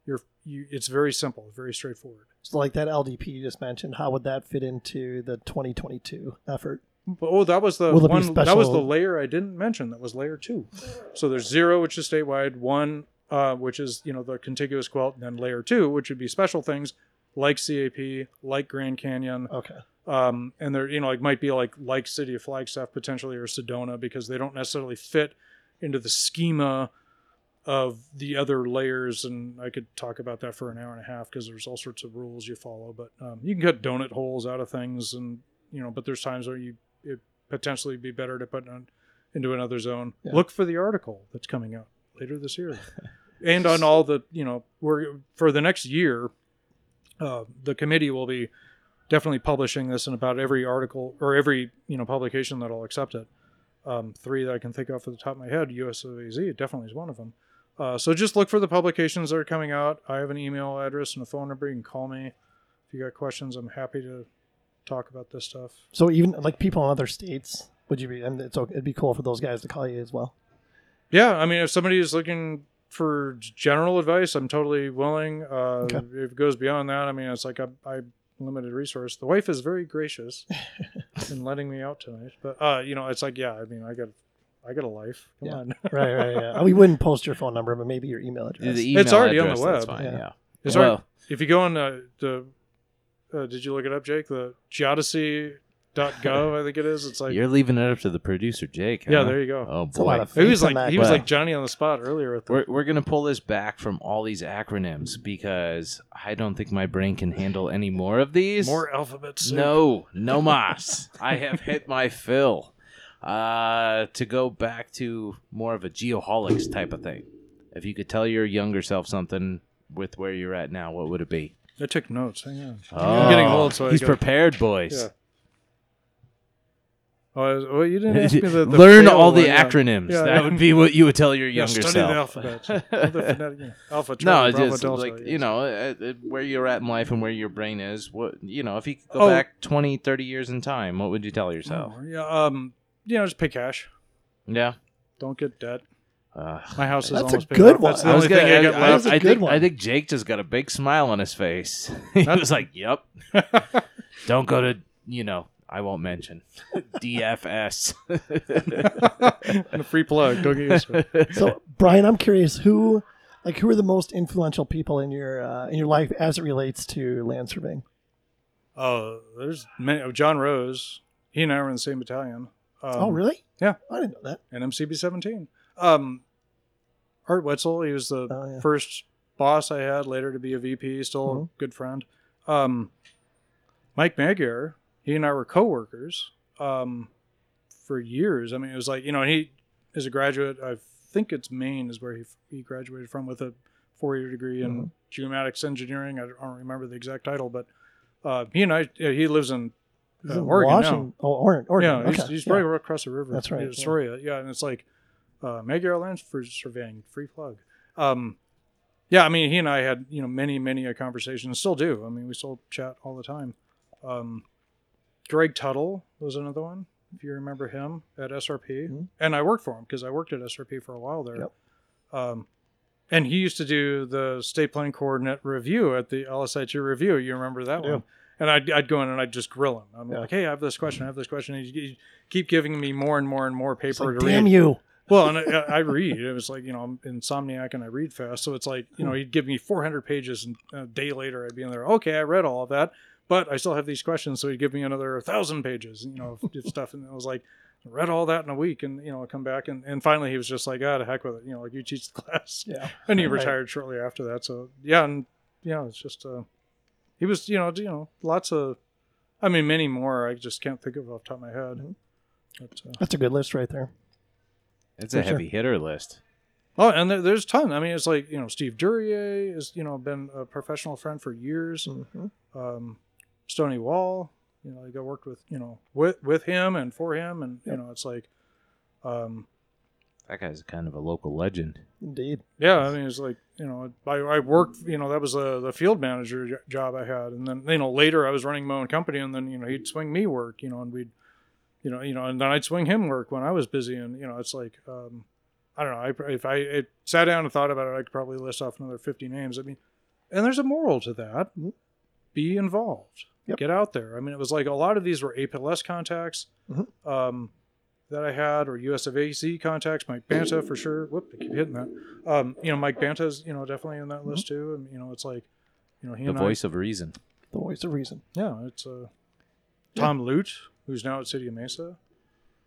you're you, it's very simple, very straightforward.
So like that LDP you just mentioned, how would that fit into the 2022 effort?
But, oh, that was the
Will
one. That was the layer I didn't mention. That was layer two. So there's zero, which is statewide. One, uh, which is you know the contiguous quilt, and then layer two, which would be special things like CAP, like Grand Canyon,
Okay.
um, and there you know like might be like like City of Flagstaff potentially or Sedona because they don't necessarily fit into the schema of the other layers. And I could talk about that for an hour and a half because there's all sorts of rules you follow. But um, you can cut donut holes out of things, and you know, but there's times where you it potentially be better to put on, into another zone.
Yeah.
Look for the article that's coming out later this year, and on all the you know we're for the next year. Uh, the committee will be definitely publishing this in about every article or every you know publication that'll accept it. Um, three that I can think of off the top of my head, USOAZ definitely is one of them. Uh, so just look for the publications that are coming out. I have an email address and a phone number. You can call me if you got questions. I'm happy to talk about this stuff.
So even like people in other states, would you be? And it's okay, it'd be cool for those guys to call you as well.
yeah, I mean, if somebody is looking for general advice, I'm totally willing. Uh,
Okay.
If it goes beyond that, I mean, it's like I, I limited resource. The wife is very gracious in letting me out tonight, but uh, you know, it's like, yeah, I mean, I got, I got a life. Come
Yeah.
on,
right, right, yeah. We wouldn't post your phone number, but maybe your email address.
The email
It's
email
already on the
address, that's
web.
fine,
Yeah.
yeah.
It's
well,
alright. if you go on uh, the, uh, did you look it up, Jake? The geodesy.gov, I think it is. It's like,
you're leaving it up to the producer, Jake.
yeah, there you go.
Oh
It's a lot
boy.
of
he was like,
that
he was
guy.
like Johnny on the spot earlier with the,
We're, we're gonna pull this back from all these acronyms because I don't think my brain can handle any more of these.
more alphabets.
No, no mas. I have hit my fill. Uh, to go back to more of a geoholics type of thing. If you could tell your younger self something with where you're at now, what would it be?
I took notes. Hang on.
Oh,
I'm getting old, so I
he's prepared, boys.
Yeah. Oh, I was- well, you didn't ask me the, the
Learn
fail
all the
one, yeah.
acronyms.
Yeah,
that
yeah.
would be what you would tell your
Yeah,
younger
study
self.
the alphabet. All the phonetic- yeah. Alpha,
No,
Charlie,
it's
Bravo,
just
Delta,
like
yes.
you know uh, uh, where you're at in life and where your brain is. What you know, if you could go
Oh.
back 20, 30 years in time, what would you tell yourself?
Oh, yeah, um, you know, just pay cash.
Yeah.
Don't get debt.
Uh,
My house is
That's a
almost paid
good one.
That's the
I was
only
gonna,
thing I got
I,
left.
That's a
I
good
think
one.
I think Jake just got a big smile on his face. he was like, "Yep." Don't go to you know. I won't mention DFS.
and a free plug. Don't get used to it.
so, Brian, I'm curious who, like, who are the most influential people in your uh, in your life as it relates to land surveying?
Oh, there's many. oh, John Rose. He and I were in the same battalion. Um,
oh, really?
yeah.
I didn't know that.
and MCB 17. Um, Art Wetzel, he was the
Oh, yeah.
first boss I had, later to be a VP, still
Mhm.
a good friend. Um, Mike Magyar, he and I were coworkers um, for years. I mean, it was like, you know, he is a graduate. I think it's Maine is where he, he graduated from with a four year degree in
Mhm.
geomatics engineering. I don't- I don't remember the exact title, but uh, he and I, yeah, he lives in uh, Oregon now.
Washington. Oh, Oregon. Oregon.
Yeah, he's,
okay.
he's
yeah.
right across the river.
That's right,
Yeah,
yeah.
Yeah, and it's like uh, Magyar for surveying. Free plug. Um, yeah, I mean, he and I had you know many many a conversation, still do. I mean, we still chat all the time. Um, Greg Tuttle was another one, if you remember him at SRP,
Mhm.
and I worked for him because I worked at SRP for a while there.
Yep.
Um, and he used to do the state plane coordinate review at the LSIT review. You remember that
I do.
one? And I'd, I'd go in and I'd just grill him. I'm
Yeah.
like, hey, I have this question. I have this question. And he'd, he'd keep giving me more and more and more paper
like,
to
damn
read.
you.
Well, and I, I read. It was like, you know, I'm insomniac and I read fast. So it's like, you know, he'd give me 400 pages and a day later I'd be in there. Okay, I read all of that, but I still have these questions. So he'd give me another 1,000 pages, you know, of stuff. And I was like, I read all that in a week and, you know, I come back. And, and finally he was just like, "Ah, to heck with it. You know, like you teach the class.
Yeah.
And he
Right.
retired shortly after that. So yeah, and yeah, it's just uh, he was you know you know lots of, I mean many more. I just can't think of off the top of my head.
Mhm.
But, uh,
That's a good list right there.
It's
For
a
sure.
heavy hitter list.
oh, and there, there's a ton. I mean, it's like you know Steve Durier is you know been a professional friend for years.
Mhm.
Um, Stony Wall, you know, I got worked with you know with with him and for him, and you know it's like. Um,
That guy's kind of a local legend.
Indeed.
Yeah, I mean, it's like you know, I, I worked, you know, that was the the field manager j- job I had, and then you know later I was running my own company, and then you know he'd swing me work, you know, and we'd, you know, you know, and then I'd swing him work when I was busy, and you know, it's like, um, I don't know, I, if I it sat down and thought about it, I could probably list off another fifty names. I mean, and there's a moral to that: be involved,
Yep.
get out there. I mean, it was like a lot of these were APLS contacts.
Mhm.
Um, that I had, or US of AC contacts, Mike Banta for sure. Whoop, I keep hitting that. Um, you know, Mike Banta's, you know, definitely in that list too. And you know, it's like, you know, he
The
and
voice of reason.
The voice of reason.
Yeah, it's uh, Tom Lute, who's now at City of Mesa.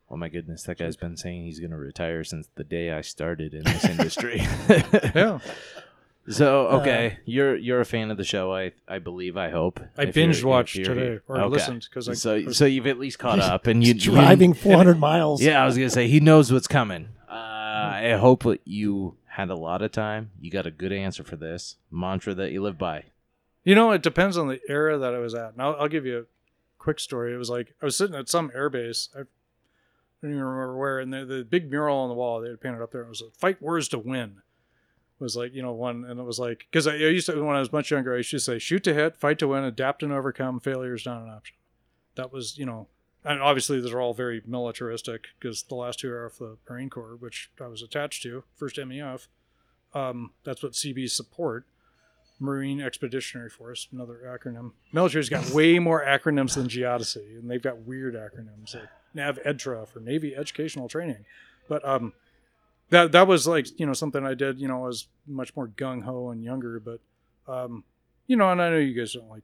Oh my goodness, that guy's been saying he's going to retire since the day I started in this industry.
Yeah,
So
Uh,
okay, you're you're a fan of the show, I I believe, I hope.
I
If
binge watched
you're
today
here.
or
Okay.
listened because I
so
was-
so you've at least caught up, and you
He's driving 400 miles.
Yeah, I was gonna say he knows what's coming. Uh, I hope you had a lot of time. You got a good answer for this mantra that you live by.
You know, it depends on the era that I was at. Now, I'll give you a quick story. It was like I was sitting at some airbase. I don't even remember where, and the, the big mural on the wall they had painted up there. It was like, "Fight wars to win." Was like you know one, and it was like because I, I used to when I was much younger, I used to say, "Shoot to hit, fight to win, adapt and overcome. Failure is not an option." That was you know and obviously these are all very militaristic because the last two are off the Marine Corps, which I was attached to, first MEF. Um, that's what CB support. Marine Expeditionary Force, another acronym. Military's got way more acronyms than Geodesy, and they've got weird acronyms like NAVEDTRA for Navy Educational Training. But um, that that was like you know something I did. You know, I was much more gung ho and younger, but um, you know, and I know you guys don't like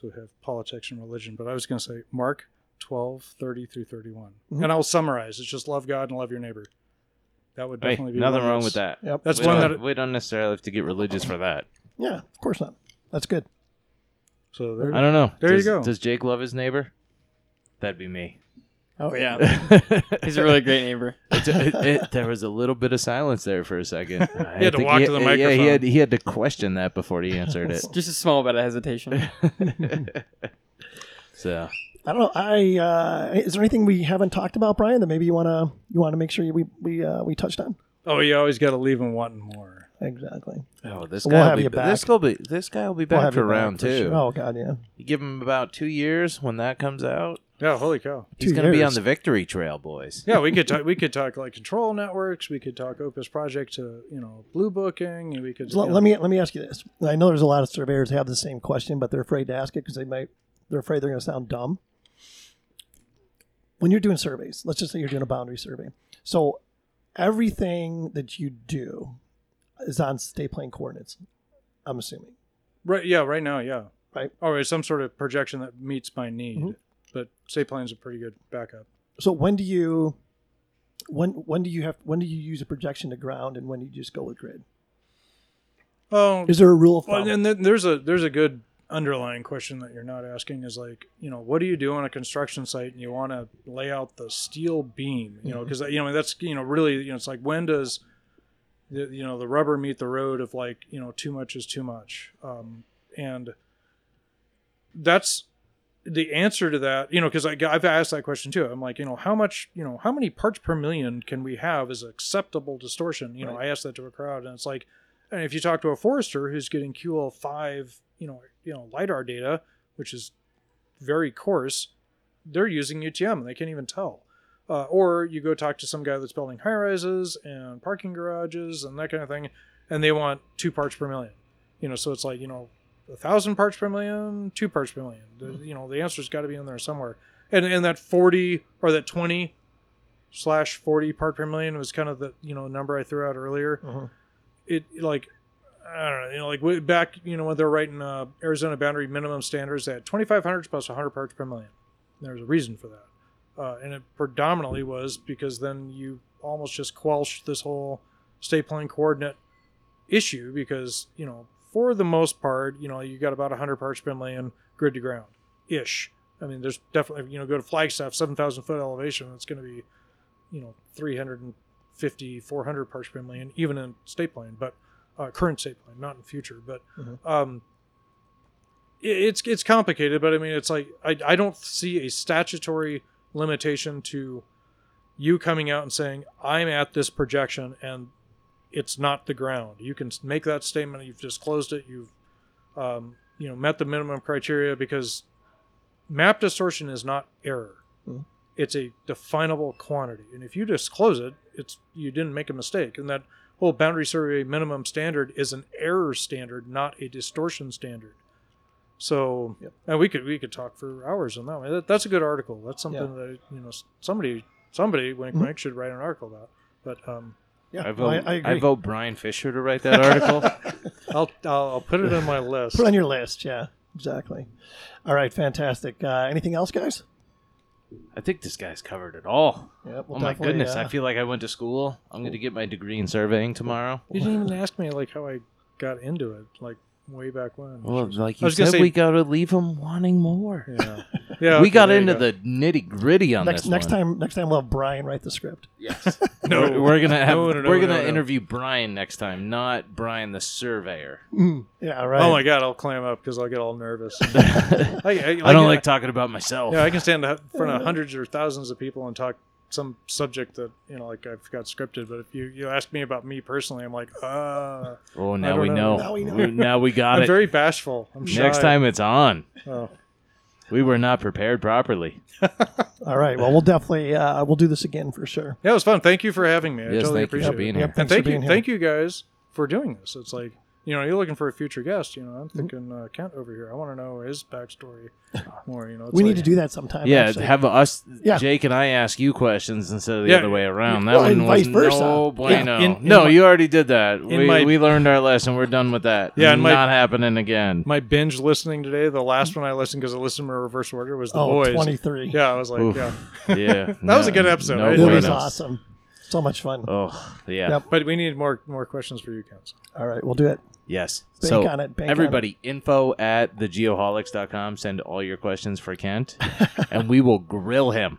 to have politics and religion, but I was going to say Mark 12, 30 through 31.
Mhm.
And I'll summarize. It's just love God and love your neighbor. That would
Hey,
definitely be
nothing wrong with that.
Yep.
That's
we
one that
we don't necessarily have to get religious for that.
Yeah, of course not. That's good.
So there,
I don't know.
There you go.
Does Jake love his neighbor? That'd be me.
Oh yeah, he's a really great neighbor.
it- it- there was a little bit of silence there for a second.
He had to
think
walk to the microphone.
Yeah, he had he had to question that before he answered it.
Just a small bit of hesitation.
so
I don't know. I uh, is there anything we haven't talked about, Brian, that maybe you wanna you want to make sure we we uh, we touched on?
Oh, you always got to leave them wanting more.
Exactly.
oh, this
We'll
guy
have
will
you
be
back.
this will be this guy will be
We'll
back
have
for
you back
round
for
two.
sure. Oh God, yeah.
You give him about two years when that comes out.
Yeah, holy cow.
He's
Two
going to be
years.
on the victory trail, boys.
Yeah, we could talk. We could talk like control networks. We could talk Opus Project to you know blue booking. and We could.
So
you
let,
know-
let me let me ask you this. I know there's a lot of surveyors who have the same question, but they're afraid to ask it because they might they're afraid they're going to sound dumb. When you're doing surveys, let's just say you're doing a boundary survey. So everything that you do is on state plane coordinates. I'm assuming.
Right. Yeah. Right now. Yeah.
Right.
Or it's some sort of projection that meets my need.
Mhm.
But state plane's a pretty good backup.
So when do you when when do you have when do you use a projection to ground and when do you just go with grid?
Oh,
Is there a rule of
well,
thumb?
and then there's a there's a good underlying question that you're not asking is like you know what do you do on a construction site and you want to lay out the steel beam you know because you know that's you know really you know it's like when does the, you know the rubber meet the road of like you know too much is too much. Um, and that's the answer to that you know because i've asked that question too. I'm like you know how much you know how many parts per million can we have as acceptable distortion? You know
Right.
i asked that to a crowd and it's like and if you talk to a forester who's getting ql5 you know you know lidar data which is very coarse they're using utm and they can't even tell uh, or you go talk to some guy that's building high rises and parking garages and that kind of thing and they want two parts per million. You know so it's like you know a thousand parts per million two parts per million. The, you know the answer's got to be in there somewhere. And and that 40 or that 20 slash 40 part per million was kind of the you know number i threw out earlier.
Mhm.
it like I don't know, you know, like way back, you know, when they're writing uh, Arizona boundary minimum standards, they had 2,500 plus 100 parts per million. There's a reason for that, uh, and it predominantly was because then you almost just quelch this whole state plane coordinate issue because you know, for the most part, you know, you got about 100 parts per million grid to ground ish. I mean, there's definitely you know, go to Flagstaff, 7,000 foot elevation, it's going to be, you know, 350, 400 parts per million, even in state plane, but uh, current state plane, not in future. But
Mhm.
um, it, it's it's complicated. But I mean, it's like I I don't see a statutory limitation to you coming out and saying I'm at this projection and it's not the ground. You can make that statement. You've disclosed it. You've um, you know met the minimum criteria because map distortion is not error.
Mhm.
It's a definable quantity, and if you disclose it, it's you didn't make a mistake. And that whole boundary survey minimum standard is an error standard, not a distortion standard. So,
Yep.
and we could we could talk for hours on that one. That, that's a good article. That's something that you know somebody somebody wink
Mhm.
wink should write an article about. But um,
Yeah,
I
no,
vote.
I, I agree.
vote Brian Fisher to write that article.
I'll, I'll I'll put it on my list.
Put it on your list. Yeah, exactly. All right, fantastic. Uh, anything else, guys?
I think this guy's covered it all.
Yeah,
oh my goodness! I feel like I went to school. I'm going to get my degree in surveying tomorrow.
You didn't even ask me like how I got into it, like way back when.
Well, like
I
you
was
said,
say,
we got to leave them wanting more.
yeah, yeah.
we
okay,
got into
go.
the nitty gritty on
next
this
next
one.
time next time we'll have Brian write the script.
Yes.
No.
we're, we're gonna have
No, no, no,
we're gonna
no, no.
interview Brian next time, not Brian the surveyor.
Mm, yeah, right.
Oh my god, I'll clam up because I'll get all nervous. I, I,
I don't like talking about myself.
Yeah, I can stand in front of hundreds or thousands of people and talk some subject that you know, like I've got scripted. But if you you ask me about me personally, I'm like, uh,
oh, now we
know.
know.
Now we know.
Now we got it.
I'm
it.
very bashful. I'm shy.
Next time it's on.
Oh.
We were not prepared properly.
All right. Well, we'll definitely uh, we'll do this again for sure.
Yeah, it was fun. Thank you for having me. I
Yes,
totally
thank you for
appreciate
being
it.
here.
Yep,
And
thanks for
thank you,
being here.
thank you guys for doing this. It's like you know, you're looking for a future guest. You know,
Mm-hmm.
I'm thinking uh, Kent over here. I want to know his backstory more. You know, it's
We
like-
need to do that sometime.
yeah,
actually.
have us,
Yeah.
Jake and I ask you questions instead of the
Yeah.
other way around. That
Well,
one
and
was
vice versa.
no bueno.
In- in
no,
my-
you already did that. We,
my-
we learned our lesson. We're done with that.
Yeah, and my-
not happening again.
my binge listening today. The last one I listened because I listened in reverse order was the
oh,
boys.
23.
Yeah, I was like,
Oof.
yeah,
yeah,
That was a good episode.
No
I
It was
it.
awesome. So much fun.
Oh, yeah.
Yep.
but we need more more questions for you, Kent.
All right, we'll do it.
Yes.
Bank
so
on it, bank on
everybody, info at thegeoholics.com. Send all your questions for Kent, and we will grill him.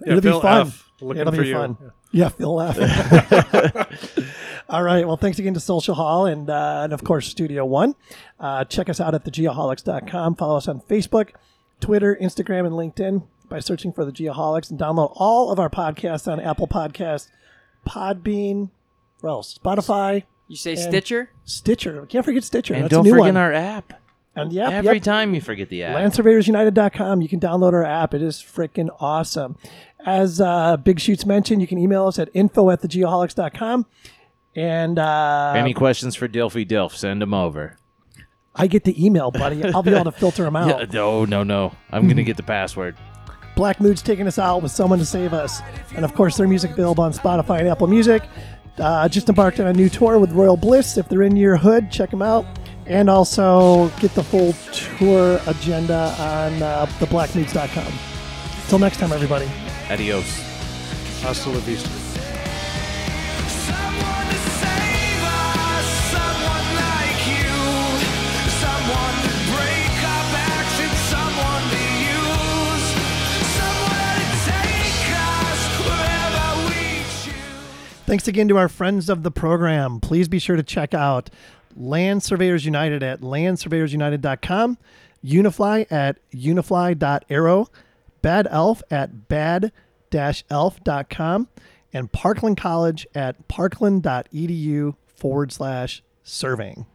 Yeah,
It'll be
Phil
fun.
F, looking
It'll
for
be
you.
fun.
Yeah.
Yeah, Phil laugh. All right. Well, thanks again to Social Hall and, uh, and of course, Studio One. Uh, check us out at thegeoholics.com. Follow us on Facebook, Twitter, Instagram, and LinkedIn by searching for the Geoholics and download all of our podcasts on Apple Podcasts, Podbean, where else? Spotify,
You say
And-
Stitcher?
Stitcher. Can't forget Stitcher.
And
That's
don't
a new
forget
one.
our app.
and yep,
Every
yep.
time you forget the app.
LandSurveyorsUnited.com. You can download our app. It is freaking awesome. As uh, Big Shoots mentioned, you can email us at info at thegeoholics.com. And uh,
Any questions for Dilfy Dilf? Send them over.
I get the email, buddy. I'll be able to filter them out.
Yeah, no, no, no. I'm gonna get the password.
Black Mood's taking us out with Someone to Save Us. And of course, their music available on Spotify and Apple Music. Uh, just embarked on a new tour with Royal Bliss. If they're in your hood, check them out. And also get the full tour agenda on uh, theblackmoods.com. Until next time, everybody.
Adios.
Hasta la vista.
Thanks again to our friends of the program. Please be sure to check out Land Surveyors United at landsurveyorsunited.com, Unifli at unifli.aero, Bad Elf at bad-elf.com, and Parkland College at parkland.edu forward slash surveying.